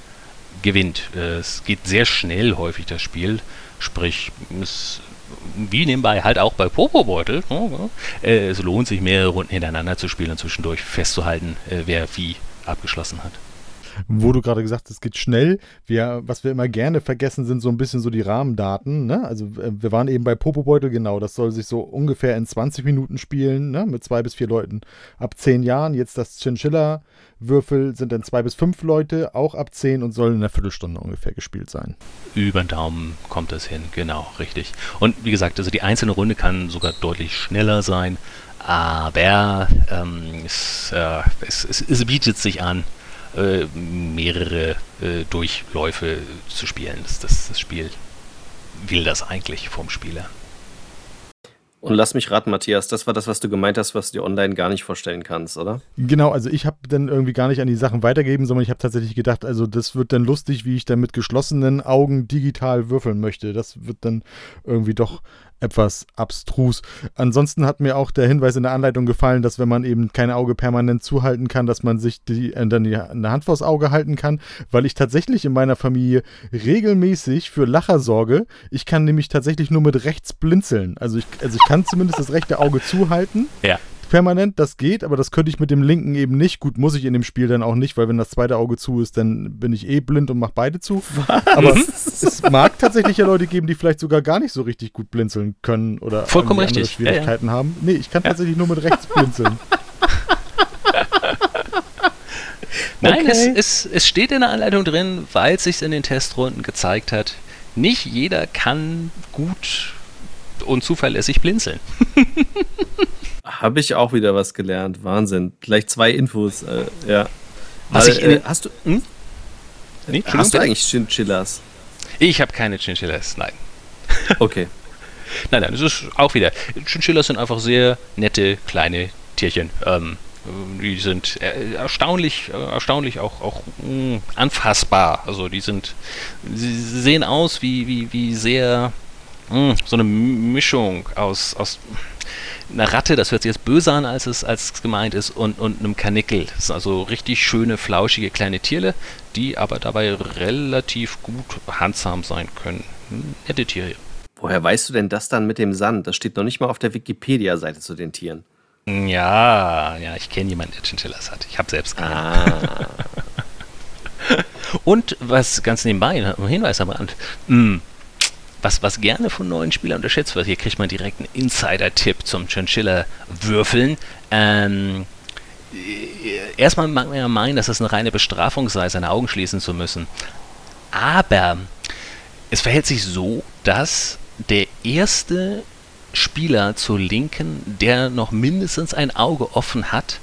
gewinnt. Es geht sehr schnell häufig das Spiel. Sprich, es, wie nebenbei halt auch bei Popobeutel. Äh, es lohnt sich mehrere Runden hintereinander zu spielen und zwischendurch festzuhalten, äh, wer wie abgeschlossen hat wo du gerade gesagt hast, es geht schnell. Wir, was wir immer gerne vergessen, sind so ein bisschen so die Rahmendaten. Ne? Also äh, wir waren eben bei Popobeutel, genau, das soll sich so ungefähr in 20 Minuten spielen, ne? mit zwei bis vier Leuten ab zehn Jahren. Jetzt das Chinchilla. Würfel sind dann zwei bis fünf Leute, auch ab zehn und sollen in einer Viertelstunde ungefähr gespielt sein. Über den Daumen kommt das hin, genau, richtig. Und wie gesagt, also die einzelne Runde kann sogar deutlich schneller sein, aber ähm, es, äh, es, es, es bietet sich an, äh, mehrere äh, Durchläufe zu spielen. Das, das, das Spiel will das eigentlich vom Spieler. Und lass mich raten, Matthias, das war das, was du gemeint hast, was du dir online gar nicht vorstellen kannst, oder? Genau, also ich habe dann irgendwie gar nicht an die Sachen weitergegeben, sondern ich habe tatsächlich gedacht, also das wird dann lustig, wie ich dann mit geschlossenen Augen digital würfeln möchte. Das wird dann irgendwie doch etwas abstrus. Ansonsten hat mir auch der Hinweis in der Anleitung gefallen, dass wenn man eben kein Auge permanent zuhalten kann, dass man sich die, äh, dann die, eine Hand vors Auge halten kann, weil ich tatsächlich in meiner Familie regelmäßig für Lacher sorge. Ich kann nämlich tatsächlich nur mit rechts blinzeln. Also ich, also ich kann zumindest das rechte Auge zuhalten. Ja permanent, das geht, aber das könnte ich mit dem linken eben nicht. Gut, muss ich in dem Spiel dann auch nicht, weil wenn das zweite Auge zu ist, dann bin ich eh blind und mache beide zu. Was? Aber es mag tatsächlich ja Leute geben, die vielleicht sogar gar nicht so richtig gut blinzeln können oder Vollkommen richtig. Schwierigkeiten ja, ja. haben. Nee, ich kann ja. tatsächlich nur mit rechts blinzeln. Nein, okay. es, es, es steht in der Anleitung drin, weil es sich in den Testrunden gezeigt hat, nicht jeder kann gut und zuverlässig blinzeln. Habe ich auch wieder was gelernt. Wahnsinn. Gleich zwei Infos. Äh, ja. Was Weil, ich äh, hast du. Hm? Nee, hast du eigentlich Chinchillas? Ich habe keine Chinchillas, nein. Okay. nein, nein, das ist auch wieder. Chinchillas sind einfach sehr nette kleine Tierchen. Ähm, die sind äh, erstaunlich, äh, erstaunlich auch, auch mh, mm, anfassbar. Also die sind, sie sehen aus wie, wie, wie sehr mh, mm, so eine Mischung aus, aus einer Ratte, das hört sich jetzt böse an, als es, als es gemeint ist, und, und einem Kanickel. Das sind also richtig schöne, flauschige kleine Tierle, die aber dabei relativ gut handsam sein können. Hm, nette Tiere. Woher weißt du denn das dann mit dem Sand? Das steht noch nicht mal auf der Wikipedia-Seite zu den Tieren. Ja, ja, ich kenne jemanden, der Chinchillas hat. Ich habe selbst keine. Ah. Und was ganz nebenbei, ein Hinweis am Rand. Mh, hm, was, was gerne von neuen Spielern unterschätzt wird, hier kriegt man direkt einen Insider-Tipp zum Chinchilla-Würfeln. Ähm, erstmal mag man ja meinen, dass das eine reine Bestrafung sei, seine Augen schließen zu müssen. Aber es verhält sich so, dass der erste Spieler zur Linken, der noch mindestens ein Auge offen hat,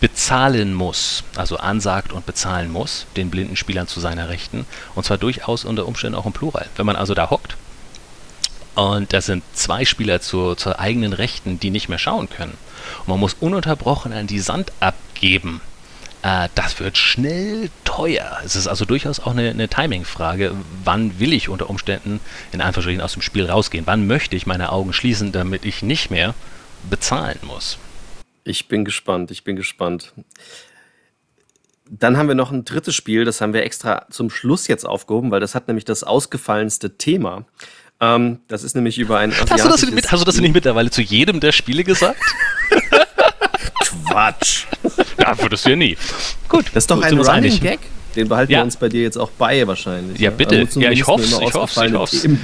bezahlen muss, also ansagt und bezahlen muss, den blinden Spielern zu seiner Rechten. Und zwar durchaus unter Umständen auch im Plural. Wenn man also da hockt und da sind zwei Spieler zur, zur eigenen Rechten, die nicht mehr schauen können. Und man muss ununterbrochen an die Sand abgeben. Äh, das wird schnell teuer. Es ist also durchaus auch eine, eine Timing-Frage. Wann will ich unter Umständen in Anführungsstrichen aus dem Spiel rausgehen? Wann möchte ich meine Augen schließen, damit ich nicht mehr bezahlen muss? Ich bin gespannt, ich bin gespannt. Dann haben wir noch ein drittes Spiel, das haben wir extra zum Schluss jetzt aufgehoben, weil das hat nämlich das ausgefallenste Thema. Ähm, das ist nämlich über ein hast du, das, mit, hast du das nicht mittlerweile zu jedem der Spiele gesagt? Quatsch. Ja, würdest du ja nie. Gut. Das ist doch ein Running Gag. Den behalten ja. wir uns bei dir jetzt auch bei wahrscheinlich. Ja, bitte. Ja, ich hoffe es. Ich hoffe ich hoff's.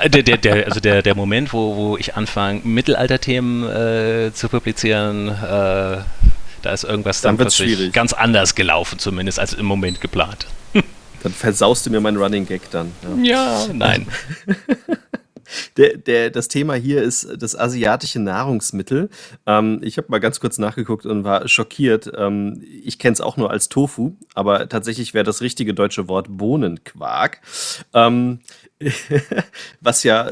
Äh, der, der, der, also der, der Moment, wo, wo ich anfange, Mittelalterthemen äh, zu publizieren, äh, da ist irgendwas dann, dann schwierig. ganz anders gelaufen, zumindest als im Moment geplant. Dann versaust du mir meinen Running Gag dann. Ja, ja nein. Der, der, das Thema hier ist das asiatische Nahrungsmittel. Ähm, ich habe mal ganz kurz nachgeguckt und war schockiert. Ähm, ich kenne es auch nur als Tofu, aber tatsächlich wäre das richtige deutsche Wort Bohnenquark. Ähm, was ja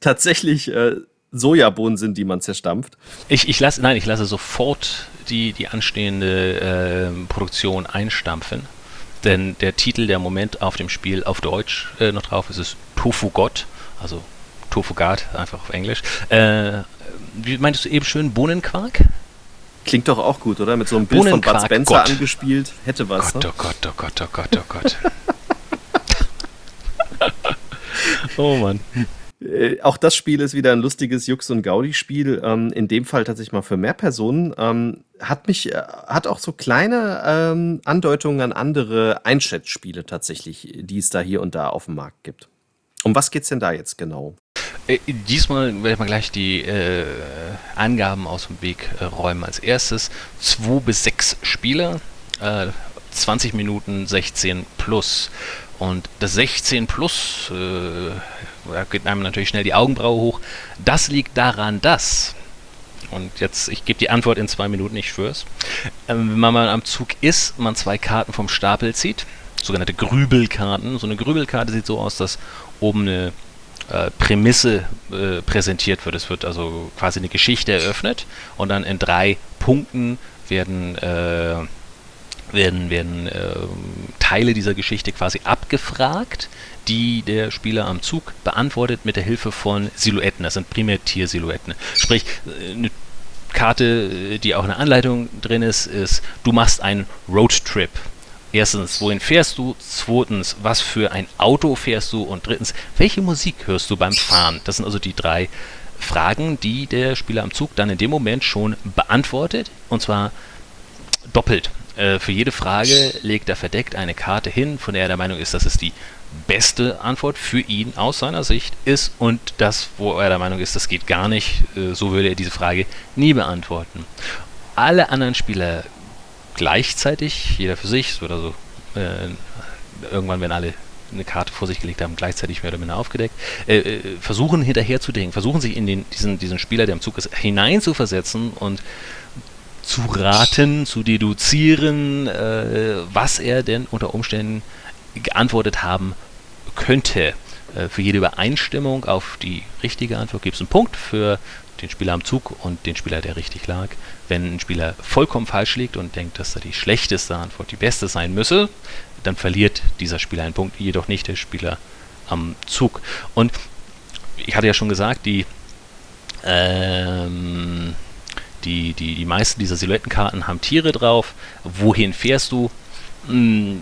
tatsächlich äh, Sojabohnen sind, die man zerstampft. Ich, ich lasse, nein, ich lasse sofort die, die anstehende äh, Produktion einstampfen. Denn der Titel, der Moment auf dem Spiel auf Deutsch äh, noch drauf ist, ist Tofu Gott also Tofugat, einfach auf Englisch. Äh, wie meintest du eben schön, Bohnenquark? Klingt doch auch gut, oder? Mit so einem Bild von Bud Spencer Gott. angespielt. Hätte was. Gott, ne? oh Gott, oh Gott, oh Gott, oh Gott. oh Mann. Äh, auch das Spiel ist wieder ein lustiges Jux- und Gaudi-Spiel. Ähm, in dem Fall tatsächlich mal für mehr Personen. Ähm, hat mich, äh, hat auch so kleine ähm, Andeutungen an andere Einschätzspiele tatsächlich, die es da hier und da auf dem Markt gibt. Um was geht es denn da jetzt genau? Äh, diesmal werde ich mal gleich die äh, Angaben aus dem Weg äh, räumen. Als erstes 2 bis 6 Spieler, äh, 20 Minuten 16 plus. Und das 16 plus, äh, da geht einem natürlich schnell die Augenbraue hoch. Das liegt daran, dass und jetzt, ich gebe die Antwort in zwei Minuten, ich schwör's. Ähm, wenn man mal am Zug ist, man zwei Karten vom Stapel zieht, sogenannte Grübelkarten. So eine Grübelkarte sieht so aus, dass oben eine äh, Prämisse äh, präsentiert wird. Es wird also quasi eine Geschichte eröffnet und dann in drei Punkten werden, äh, werden, werden ähm, Teile dieser Geschichte quasi abgefragt, die der Spieler am Zug beantwortet mit der Hilfe von Silhouetten. Das sind primär Tiersilhouetten. Sprich, äh, eine Karte, die auch eine Anleitung drin ist, ist, du machst einen Roadtrip. Erstens, wohin fährst du? Zweitens, was für ein Auto fährst du? Und drittens, welche Musik hörst du beim Fahren? Das sind also die drei Fragen, die der Spieler am Zug dann in dem Moment schon beantwortet. Und zwar doppelt. Äh, für jede Frage legt er verdeckt eine Karte hin, von der er der Meinung ist, dass es die beste Antwort für ihn aus seiner Sicht ist und das, wo er der Meinung ist, das geht gar nicht, äh, so würde er diese Frage nie beantworten. Alle anderen Spieler gleichzeitig, jeder für sich, oder so. Äh, irgendwann, wenn alle eine Karte vor sich gelegt haben, gleichzeitig mehr oder minder aufgedeckt, äh, äh, versuchen hinterher zu denken, versuchen sich in den, diesen, diesen Spieler, der im Zug ist, hineinzuversetzen und zu raten, zu deduzieren, äh, was er denn unter Umständen geantwortet haben könnte. Äh, für jede Übereinstimmung auf die richtige Antwort gibt es einen Punkt für den Spieler am Zug und den Spieler, der richtig lag. Wenn ein Spieler vollkommen falsch liegt und denkt, dass da die schlechteste Antwort die beste sein müsse, dann verliert dieser Spieler einen Punkt, jedoch nicht der Spieler am Zug. Und ich hatte ja schon gesagt, die, ähm, die, die, die meisten dieser Silhouettenkarten haben Tiere drauf. Wohin fährst du? Hm,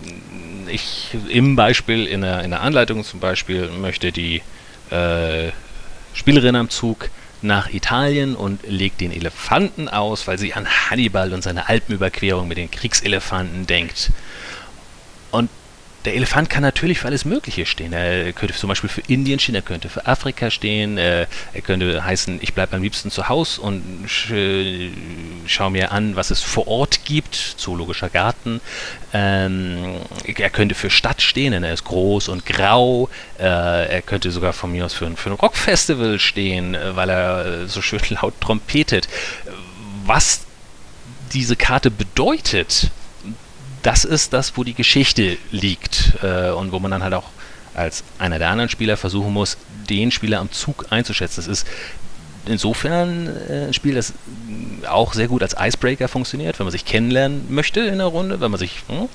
ich im Beispiel, in der, in der Anleitung zum Beispiel, möchte die äh, Spielerin am Zug nach Italien und legt den Elefanten aus, weil sie an Hannibal und seine Alpenüberquerung mit den Kriegselefanten denkt. Und der Elefant kann natürlich für alles Mögliche stehen. Er könnte zum Beispiel für Indien stehen, er könnte für Afrika stehen, äh, er könnte heißen, ich bleibe am liebsten zu Hause und sch schaue mir an, was es vor Ort gibt, zoologischer Garten. Ähm, er könnte für Stadt stehen, denn er ist groß und grau. Äh, er könnte sogar von mir aus für ein, Rockfestival stehen, äh, weil er äh, so schön laut trompetet. Was diese Karte bedeutet, das ist das, wo die Geschichte liegt äh, und wo man dann halt auch als einer der anderen Spieler versuchen muss, den Spieler am Zug einzuschätzen. Das ist insofern äh, ein Spiel, das auch sehr gut als Icebreaker funktioniert, wenn man sich kennenlernen möchte in der Runde, wenn man sich hm,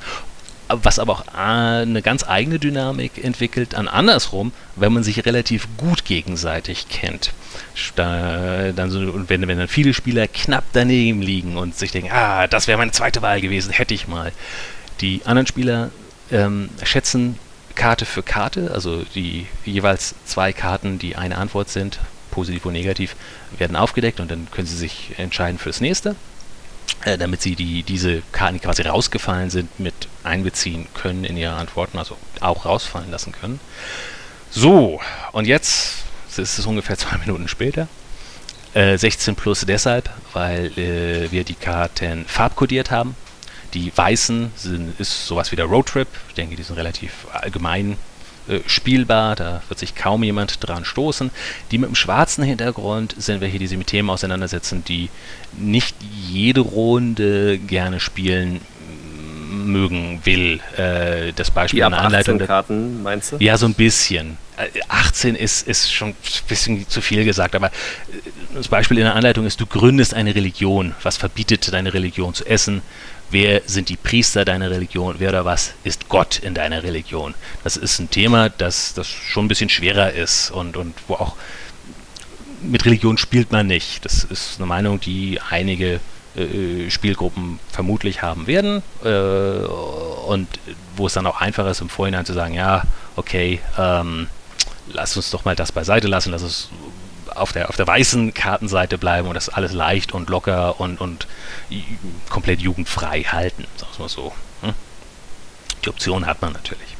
was aber auch äh, eine ganz eigene Dynamik entwickelt, an andersrum, wenn man sich relativ gut gegenseitig kennt. Und wenn, wenn dann viele Spieler knapp daneben liegen und sich denken, ah, das wäre meine zweite Wahl gewesen, hätte ich mal. Die anderen Spieler ähm, schätzen Karte für Karte, also die jeweils zwei Karten, die eine Antwort sind, positiv und negativ, werden aufgedeckt und dann können sie sich entscheiden fürs nächste. Äh, damit sie die, diese Karten, die quasi rausgefallen sind, mit einbeziehen können in ihre Antworten, also auch rausfallen lassen können. So, und jetzt ist es ungefähr zwei Minuten später. Äh, 16 plus deshalb, weil äh, wir die Karten farbkodiert haben. Die weißen sind, ist sowas wie der Roadtrip. Ich denke, die sind relativ allgemein äh, spielbar, da wird sich kaum jemand dran stoßen. Die mit dem schwarzen Hintergrund sind welche, die sich mit Themen auseinandersetzen, die nicht jede Runde gerne spielen mögen will. Äh, das Beispiel die ab einer Anleitung. Karten, meinst du? Ja, so ein bisschen. 18 äh, ist, ist schon ein bisschen zu viel gesagt, aber äh, das Beispiel in der Anleitung ist, du gründest eine Religion. Was verbietet deine Religion zu essen? wer sind die Priester deiner Religion, wer oder was ist Gott in deiner Religion. Das ist ein Thema, das, das schon ein bisschen schwerer ist und, und wo auch mit Religion spielt man nicht. Das ist eine Meinung, die einige äh, Spielgruppen vermutlich haben werden äh, und wo es dann auch einfacher ist im Vorhinein zu sagen, ja, okay, ähm, lass uns doch mal das beiseite lassen, lass uns auf der, auf der weißen Kartenseite bleiben und das alles leicht und locker und, und komplett jugendfrei halten, sagen wir mal so. Hm? Die Option hat man natürlich.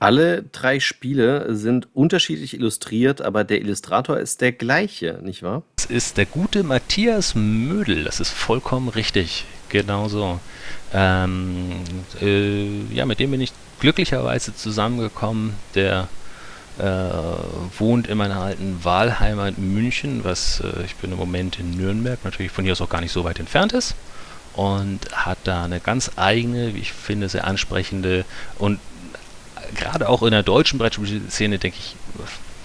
Alle drei Spiele sind unterschiedlich illustriert, aber der Illustrator ist der gleiche, nicht wahr? Das ist der gute Matthias Mödel, das ist vollkommen richtig, genau so. Ähm, äh, ja, mit dem bin ich glücklicherweise zusammengekommen. Der äh, wohnt in meiner alten Wahlheimat München, was äh, ich bin im Moment in Nürnberg, natürlich von hier aus auch gar nicht so weit entfernt ist. Und hat da eine ganz eigene, wie ich finde, sehr ansprechende und gerade auch in der deutschen Brettspielszene, denke ich,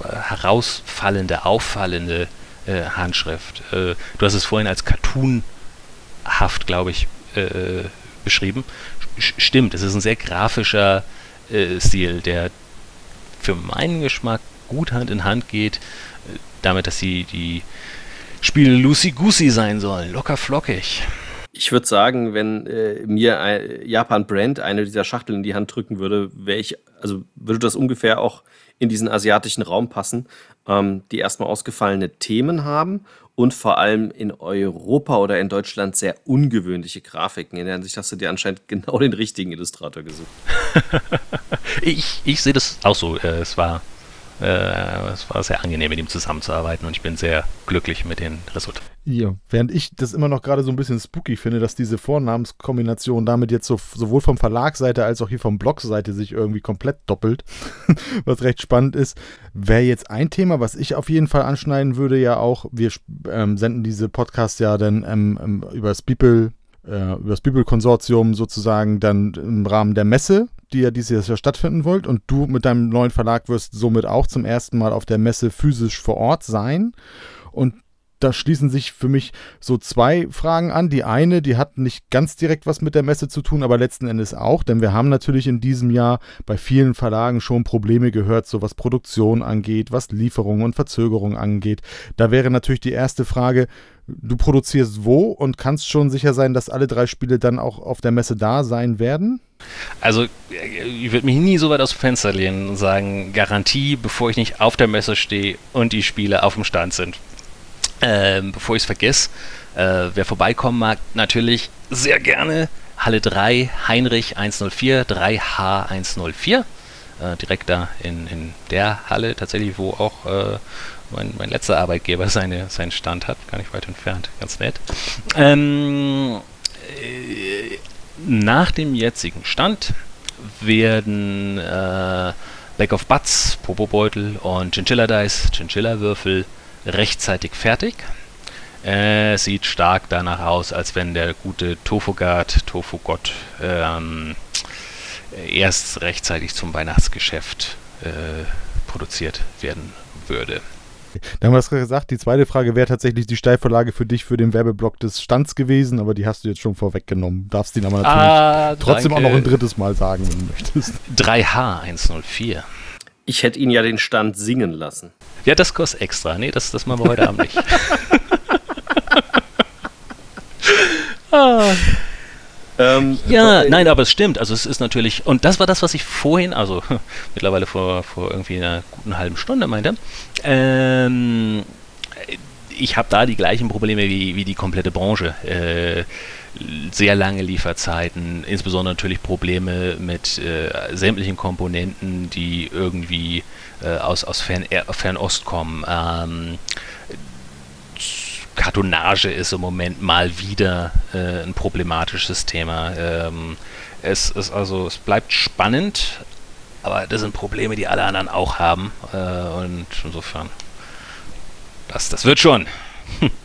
herausfallende, auffallende äh, Handschrift. Äh, du hast es vorhin als cartoonhaft, glaube ich, äh, beschrieben. Sch stimmt, es ist ein sehr grafischer äh, Stil, der für meinen Geschmack gut Hand in Hand geht, äh, damit, dass sie die Spiele Lucy-Goosey sein sollen, locker flockig. Ich würde sagen, wenn äh, mir ein Japan Brand eine dieser Schachteln in die Hand drücken würde, wäre ich, also würde das ungefähr auch in diesen asiatischen Raum passen, ähm, die erstmal ausgefallene Themen haben und vor allem in Europa oder in Deutschland sehr ungewöhnliche Grafiken. In der Hinsicht hast du dir anscheinend genau den richtigen Illustrator gesucht. ich ich sehe das auch so. Äh, es war äh, es war sehr angenehm, mit ihm zusammenzuarbeiten und ich bin sehr glücklich mit den Resultaten. Ja, während ich das immer noch gerade so ein bisschen spooky finde, dass diese Vornamenskombination damit jetzt so, sowohl vom Verlagsseite als auch hier vom Blogseite sich irgendwie komplett doppelt, was recht spannend ist, wäre jetzt ein Thema, was ich auf jeden Fall anschneiden würde, ja auch, wir ähm, senden diese Podcasts ja dann ähm, ähm, über Spiepel äh, über das Bibelkonsortium sozusagen dann im Rahmen der Messe, die ja dieses Jahr stattfinden wollt. Und du mit deinem neuen Verlag wirst somit auch zum ersten Mal auf der Messe physisch vor Ort sein. Und da schließen sich für mich so zwei Fragen an. Die eine, die hat nicht ganz direkt was mit der Messe zu tun, aber letzten Endes auch, denn wir haben natürlich in diesem Jahr bei vielen Verlagen schon Probleme gehört, so was Produktion angeht, was Lieferungen und Verzögerungen angeht. Da wäre natürlich die erste Frage, du produzierst wo und kannst schon sicher sein, dass alle drei Spiele dann auch auf der Messe da sein werden? Also, ich würde mich nie so weit aus dem Fenster lehnen und sagen, Garantie, bevor ich nicht auf der Messe stehe und die Spiele auf dem Stand sind. Ähm, bevor ich es vergesse, äh, wer vorbeikommen mag, natürlich sehr gerne. Halle 3, Heinrich 104, 3H104. Äh, direkt da in, in der Halle, tatsächlich, wo auch äh, mein, mein letzter Arbeitgeber seine, seinen Stand hat. Gar nicht weit entfernt. Ganz nett. Ähm, äh, nach dem jetzigen Stand werden äh, Back of Butts, Popobeutel und Chinchilla Dice, Chinchilla Würfel rechtzeitig fertig. Äh, sieht stark danach aus, als wenn der gute Tofugard, Tofugott, ähm, erst rechtzeitig zum Weihnachtsgeschäft äh, produziert werden würde. Da haben wir es gesagt, die zweite Frage wäre tatsächlich die Steilvorlage für dich für den Werbeblock des Stands gewesen, aber die hast du jetzt schon vorweggenommen. Darfst ihn aber natürlich ah, trotzdem auch noch ein drittes Mal sagen, wenn du möchtest. 3H104. Ich hätte ihn ja den Stand singen lassen. Ja, das kostet extra. Nee, das, das machen wir heute Abend nicht. ah. Ähm, ja, äh, nein, aber es stimmt. Also es ist natürlich, und das war das, was ich vorhin, also mittlerweile vor, vor irgendwie einer guten halben Stunde meinte. Ähm, ich habe da die gleichen Probleme wie, wie die komplette Branche. Äh, sehr lange Lieferzeiten, insbesondere natürlich Probleme mit äh, sämtlichen Komponenten, die irgendwie äh, aus, aus Fern äh, Fernost kommen. Ähm, Kartonage ist im Moment mal wieder äh, ein problematisches Thema. Ähm, es ist also, es bleibt spannend, aber das sind Probleme, die alle anderen auch haben. Äh, und insofern, das, das wird schon.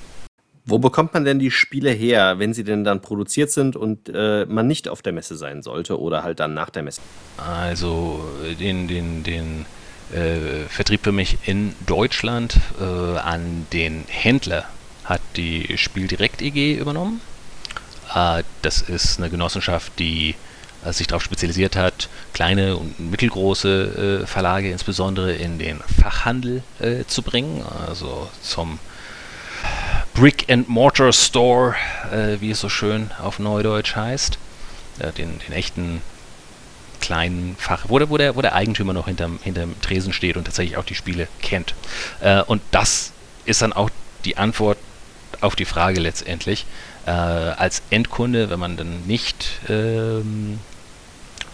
Wo bekommt man denn die Spiele her, wenn sie denn dann produziert sind und äh, man nicht auf der Messe sein sollte oder halt dann nach der Messe? Also den, den, den äh, Vertrieb für mich in Deutschland äh, an den Händler hat die Spieldirekt EG übernommen. Äh, das ist eine Genossenschaft, die äh, sich darauf spezialisiert hat, kleine und mittelgroße äh, Verlage insbesondere in den Fachhandel zu bringen, also zum Brick and Mortar Store, äh, wie es so schön auf Neudeutsch heißt. Äh, den, den, echten kleinen Fach, wo der, wo der, wo der Eigentümer noch hinterm, hinterm Tresen steht und tatsächlich auch die Spiele kennt. Äh, und das ist dann auch die Antwort auf die Frage letztendlich. Äh, als Endkunde, wenn man dann nicht ähm,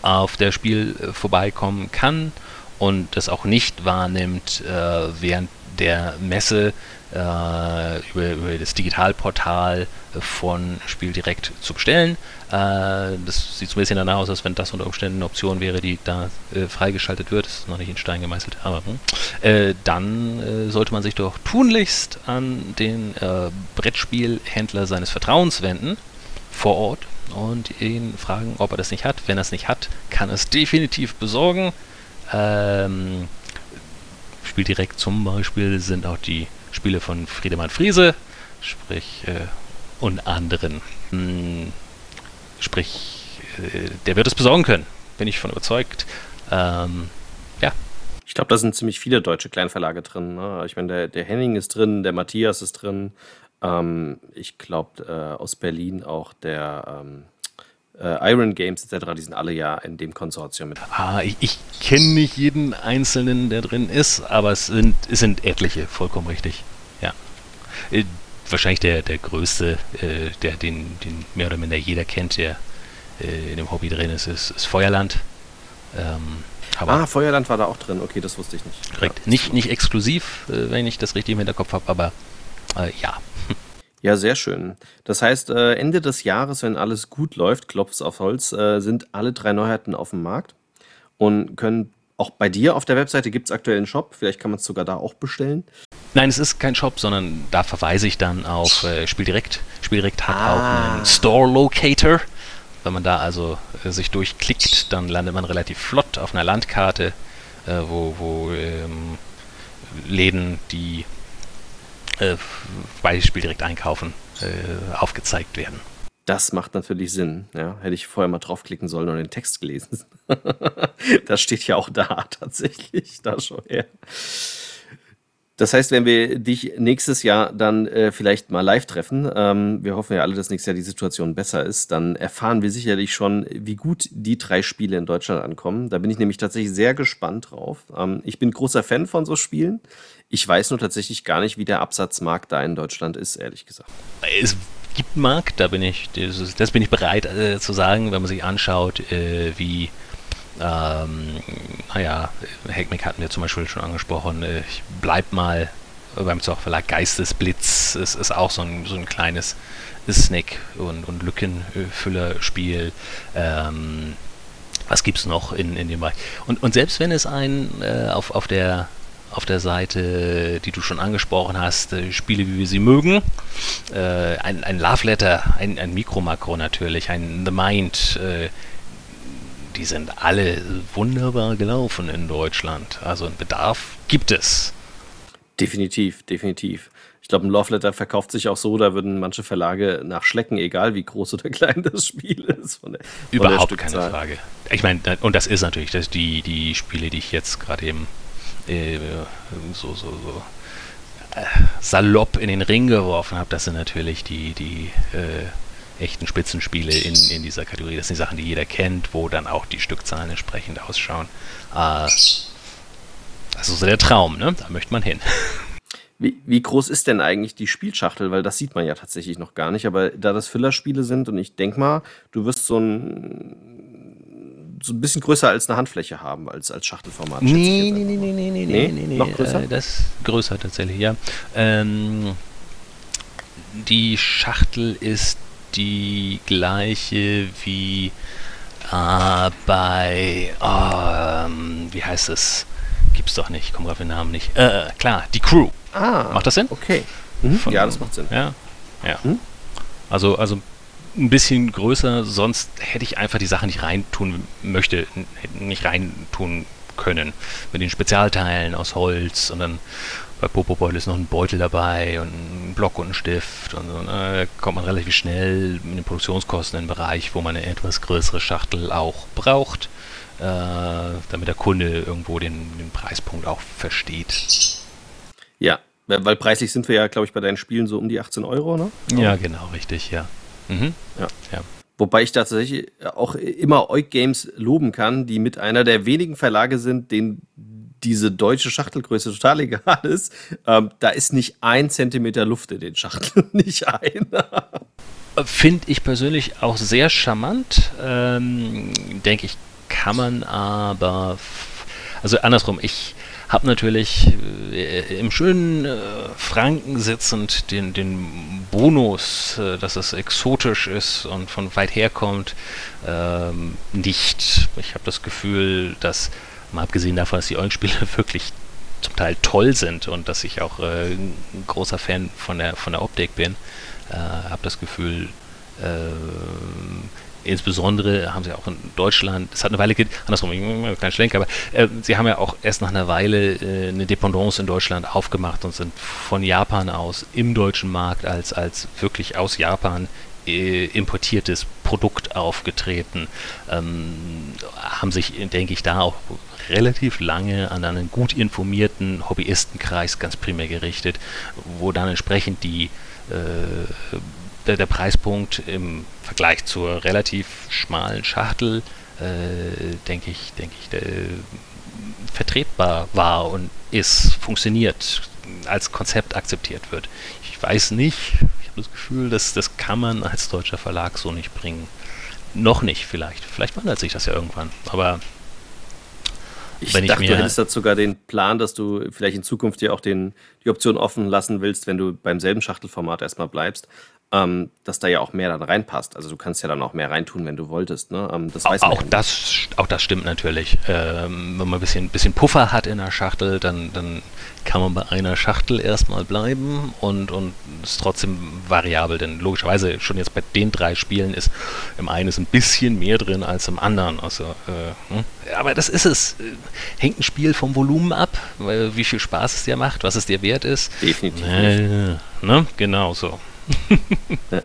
auf der Spiel äh, vorbeikommen kann und das auch nicht wahrnimmt äh, während der Messe, über, über, das Digitalportal von Spiel direkt zu bestellen. Äh, das sieht so ein bisschen danach aus, als wenn das unter Umständen eine Option wäre, die da äh, freigeschaltet wird. Das ist noch nicht in Stein gemeißelt, aber hm. Äh, dann äh, sollte man sich doch tunlichst an den äh, Brettspielhändler seines Vertrauens wenden vor Ort und ihn fragen, ob er das nicht hat. Wenn er es nicht hat, kann es definitiv besorgen. Ähm, Spieldirekt zum Beispiel sind auch die Spiele von Friedemann Friese, sprich äh, und anderen. Hm, sprich, äh, der wird es besorgen können, bin ich von überzeugt. Ähm, ja. Ich glaube, da sind ziemlich viele deutsche Kleinverlage drin. Ne? Ich meine, der, der, Henning ist drin, der Matthias ist drin. Ähm, ich glaube, äh, aus Berlin auch der ähm, äh, Iron Games etc., die sind alle ja in dem Konsortium mit. Ah, ich, ich kenne nicht jeden einzelnen, der drin ist, aber es sind, es sind etliche, vollkommen richtig. Ja. Äh, wahrscheinlich der, der größte, äh, der den, den mehr oder minder jeder kennt, der äh, in dem Hobby drin ist, ist, ist Feuerland. Ähm, ah, Feuerland war da auch drin, okay, das wusste ich nicht. Korrekt. Ja, nicht, nicht exklusiv, äh, wenn ich das richtig im Hinterkopf habe, aber äh, ja. Ja, sehr schön. Das heißt, äh, Ende des Jahres, wenn alles gut läuft, klopf's auf Holz, äh, sind alle drei Neuheiten auf dem Markt und können auch bei dir auf der Webseite gibt es aktuell einen Shop, vielleicht kann man es sogar da auch bestellen. Nein, es ist kein Shop, sondern da verweise ich dann auf äh, Spieldirekt. Spieldirekt hat ah. auch einen Store Locator. Wenn man da also äh, sich durchklickt, dann landet man relativ flott auf einer Landkarte, äh, wo, wo ähm, Läden, die äh, bei Spieldirekt einkaufen, äh, aufgezeigt werden. Das macht natürlich Sinn. Ja, hätte ich vorher mal draufklicken sollen und den Text gelesen. das steht ja auch da tatsächlich. Da schon her. Das heißt, wenn wir dich nächstes Jahr dann äh, vielleicht mal live treffen, ähm, wir hoffen ja alle, dass nächstes Jahr die Situation besser ist, dann erfahren wir sicherlich schon, wie gut die drei Spiele in Deutschland ankommen. Da bin ich nämlich tatsächlich sehr gespannt drauf. Ähm, ich bin großer Fan von so Spielen. Ich weiß nur tatsächlich gar nicht, wie der Absatzmarkt da in Deutschland ist, ehrlich gesagt. Es gibt einen Markt, da bin ich, das, das bin ich bereit äh, zu sagen, wenn man sich anschaut, äh, wie ähm, naja, Hackmick hatten wir zum Beispiel schon angesprochen. Ich bleib mal beim Zochverlag Geistesblitz. Es ist auch so ein, so ein kleines Snack- und, und Lückenfüllerspiel. Ähm, was es noch in, in dem Bereich? Und, und selbst wenn es ein äh, auf, auf der auf der Seite, die du schon angesprochen hast, äh, Spiele, wie wir sie mögen. Äh, ein, ein Love Letter, ein, ein Mikromakro natürlich, ein The Mind, äh, die sind alle wunderbar gelaufen in Deutschland. Also ein Bedarf gibt es. Definitiv, definitiv. Ich glaube, ein Love Letter verkauft sich auch so, da würden manche Verlage nachschlecken, egal wie groß oder klein das Spiel ist. Von der, von Überhaupt keine Frage. Ich meine, und das ist natürlich das die, die Spiele, die ich jetzt gerade eben äh, so, so, so äh, salopp in den Ring geworfen habe, das sind natürlich die, die äh, echten Spitzenspiele in, in dieser Kategorie. Das sind die Sachen, die jeder kennt, wo dann auch die Stückzahlen entsprechend ausschauen. Äh, das ist so der Traum, ne? Da möchte man hin. Wie, wie, groß ist denn eigentlich die Spielschachtel? Weil das sieht man ja tatsächlich noch gar nicht. Aber da das Füllerspiele sind und ich denke mal, du wirst so ein, so ein bisschen größer als eine Handfläche haben, als, als Schachtelformat. Nee, nee, nee, nee, nee, nee, nee, nee, nee. Noch größer? Äh, das ist größer tatsächlich, ja. Ähm, die Schachtel ist die gleiche wie äh, bei, oh, ähm, wie heißt es? Gibt's doch nicht, komm auf den Namen nicht. Äh, klar, die Crew. Ah. Macht das Sinn? Okay. Mhm. Von, ja, das macht Sinn. Ja. Ja. Mhm. Also, also ein bisschen größer, sonst hätte ich einfach die Sache nicht reintun möchte, nicht reintun können. Mit den Spezialteilen aus Holz und dann bei Popobeutel ist noch ein Beutel dabei und ein Block und ein Stift und so. Da kommt man relativ schnell mit den Produktionskosten in den Bereich, wo man eine etwas größere Schachtel auch braucht, äh, damit der Kunde irgendwo den, den Preispunkt auch versteht. Ja, weil preislich sind wir ja, glaube ich, bei deinen Spielen so um die 18 Euro, ne? Ja, genau, richtig, ja. Mhm. Ja. ja. Wobei ich tatsächlich auch immer Euk Games loben kann, die mit einer der wenigen Verlage sind, denen diese deutsche Schachtelgröße total egal ist. Ähm, da ist nicht ein Zentimeter Luft in den Schachteln, nicht einer. Finde ich persönlich auch sehr charmant. Ähm, Denke ich, kann man aber. Also andersrum, ich habe natürlich äh, im schönen äh, Franken sitzend den, den Bonus, äh, dass es exotisch ist und von weit her kommt, ähm, nicht. Ich habe das Gefühl, dass Mal abgesehen davon, dass die Eulenspiele wirklich zum Teil toll sind und dass ich auch äh, ein großer Fan von der, von der Optik bin, äh, habe das Gefühl, äh, insbesondere haben sie auch in Deutschland, es hat eine Weile, andersrum, kein Schlenk, aber äh, sie haben ja auch erst nach einer Weile äh, eine Dependance in Deutschland aufgemacht und sind von Japan aus im deutschen Markt als, als wirklich aus Japan äh, importiertes Produkt aufgetreten, ähm, haben sich, denke ich, da auch relativ lange an einen gut informierten Hobbyistenkreis ganz primär gerichtet, wo dann entsprechend die, äh, der, der, Preispunkt im Vergleich zur relativ schmalen Schachtel, äh, denke ich, denke ich, äh, vertretbar war und ist, funktioniert, als Konzept akzeptiert wird. Ich weiß nicht, ich habe das Gefühl, dass das kann man als deutscher Verlag so nicht bringen. Noch nicht vielleicht. Vielleicht wandelt sich das ja irgendwann. Aber ich wenn dachte, ich mir, du hättest dazu sogar den Plan, dass du vielleicht in Zukunft dir auch den, die Option offen lassen willst, wenn du beim selben Schachtelformat erstmal bleibst, ähm, dass da ja auch mehr dann reinpasst. Also du kannst ja dann auch mehr reintun, wenn du wolltest. Ne? Ähm, das weiß auch, man auch das, auch das stimmt natürlich. Ähm, wenn man ein bisschen, bisschen Puffer hat in der Schachtel, dann, dann kann man bei einer Schachtel erstmal bleiben und, und ist trotzdem variabel. Denn logischerweise schon jetzt bei den drei Spielen ist im einen ist ein bisschen mehr drin als im anderen. Also, äh, hm? aber das ist es. Hängt ein Spiel vom Volumen ab, wie viel Spaß es dir macht, was es dir wert ist. Definitiv. Äh, ne? Genau so.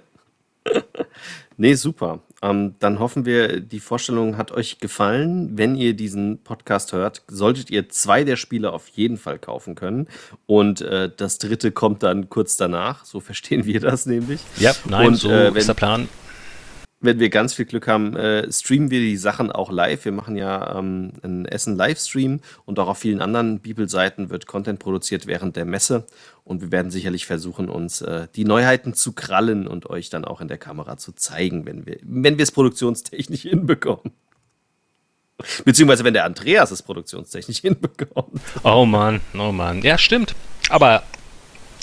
Nee, super. Ähm, dann hoffen wir, die Vorstellung hat euch gefallen. Wenn ihr diesen Podcast hört, solltet ihr zwei der Spiele auf jeden Fall kaufen können. Und äh, das dritte kommt dann kurz danach. So verstehen wir das nämlich. Ja, nein, Und, so äh, wenn- ist der Plan. Wenn wir ganz viel Glück haben, äh, streamen wir die Sachen auch live. Wir machen ja ähm, einen Essen-Livestream und auch auf vielen anderen Bibelseiten wird Content produziert während der Messe. Und wir werden sicherlich versuchen, uns äh, die Neuheiten zu krallen und euch dann auch in der Kamera zu zeigen, wenn wir wenn wir es produktionstechnisch hinbekommen. Beziehungsweise wenn der Andreas es produktionstechnisch hinbekommt. Oh Mann, oh Mann. Ja, stimmt. Aber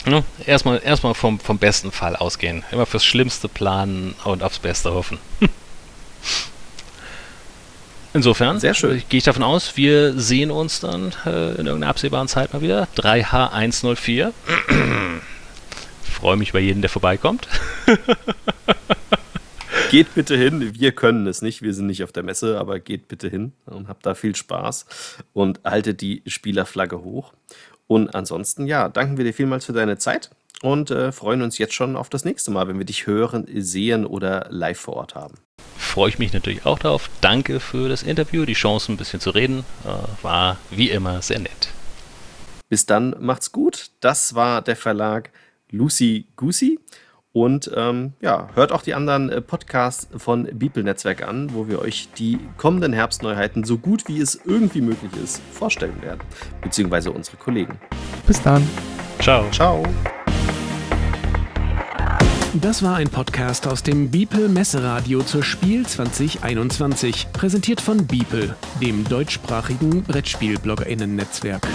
ne, erstmal erstmal vom, vom besten Fall ausgehen. Immer fürs Schlimmste planen und aufs Beste hoffen. Insofern Sehr schön. gehe ich davon aus, wir sehen uns dann äh, in irgendeiner absehbaren Zeit mal wieder. 3H104. Freue mich über jeden, der vorbeikommt. Geht bitte hin. Wir können es nicht. Wir sind nicht auf der Messe, aber geht bitte hin und habt da viel Spaß und haltet die Spielerflagge hoch. Und ansonsten, ja, danken wir dir vielmals für deine Zeit und äh, freuen uns jetzt schon auf das nächste Mal, wenn wir dich hören, sehen oder live vor Ort haben. Freue ich mich natürlich auch drauf. Danke für das Interview, die Chance ein bisschen zu reden. Äh, war wie immer sehr nett. Bis dann, macht's gut. Das war der Verlag Lucy Goosey. Und ähm, ja, hört auch die anderen äh, Podcasts von Beeple Netzwerk an, wo wir euch die kommenden Herbstneuheiten so gut wie es irgendwie möglich ist vorstellen werden. Beziehungsweise unsere Kollegen. Bis dann. Ciao. Ciao. Das war ein Podcast aus dem Beeple Messeradio zur Spiel 2021, präsentiert von Beeple, dem deutschsprachigen Brettspiel-BloggerInnen-Netzwerk.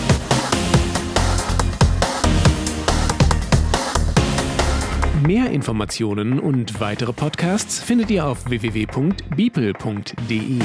Mehr Informationen und weitere Podcasts findet ihr auf www.beeple.de.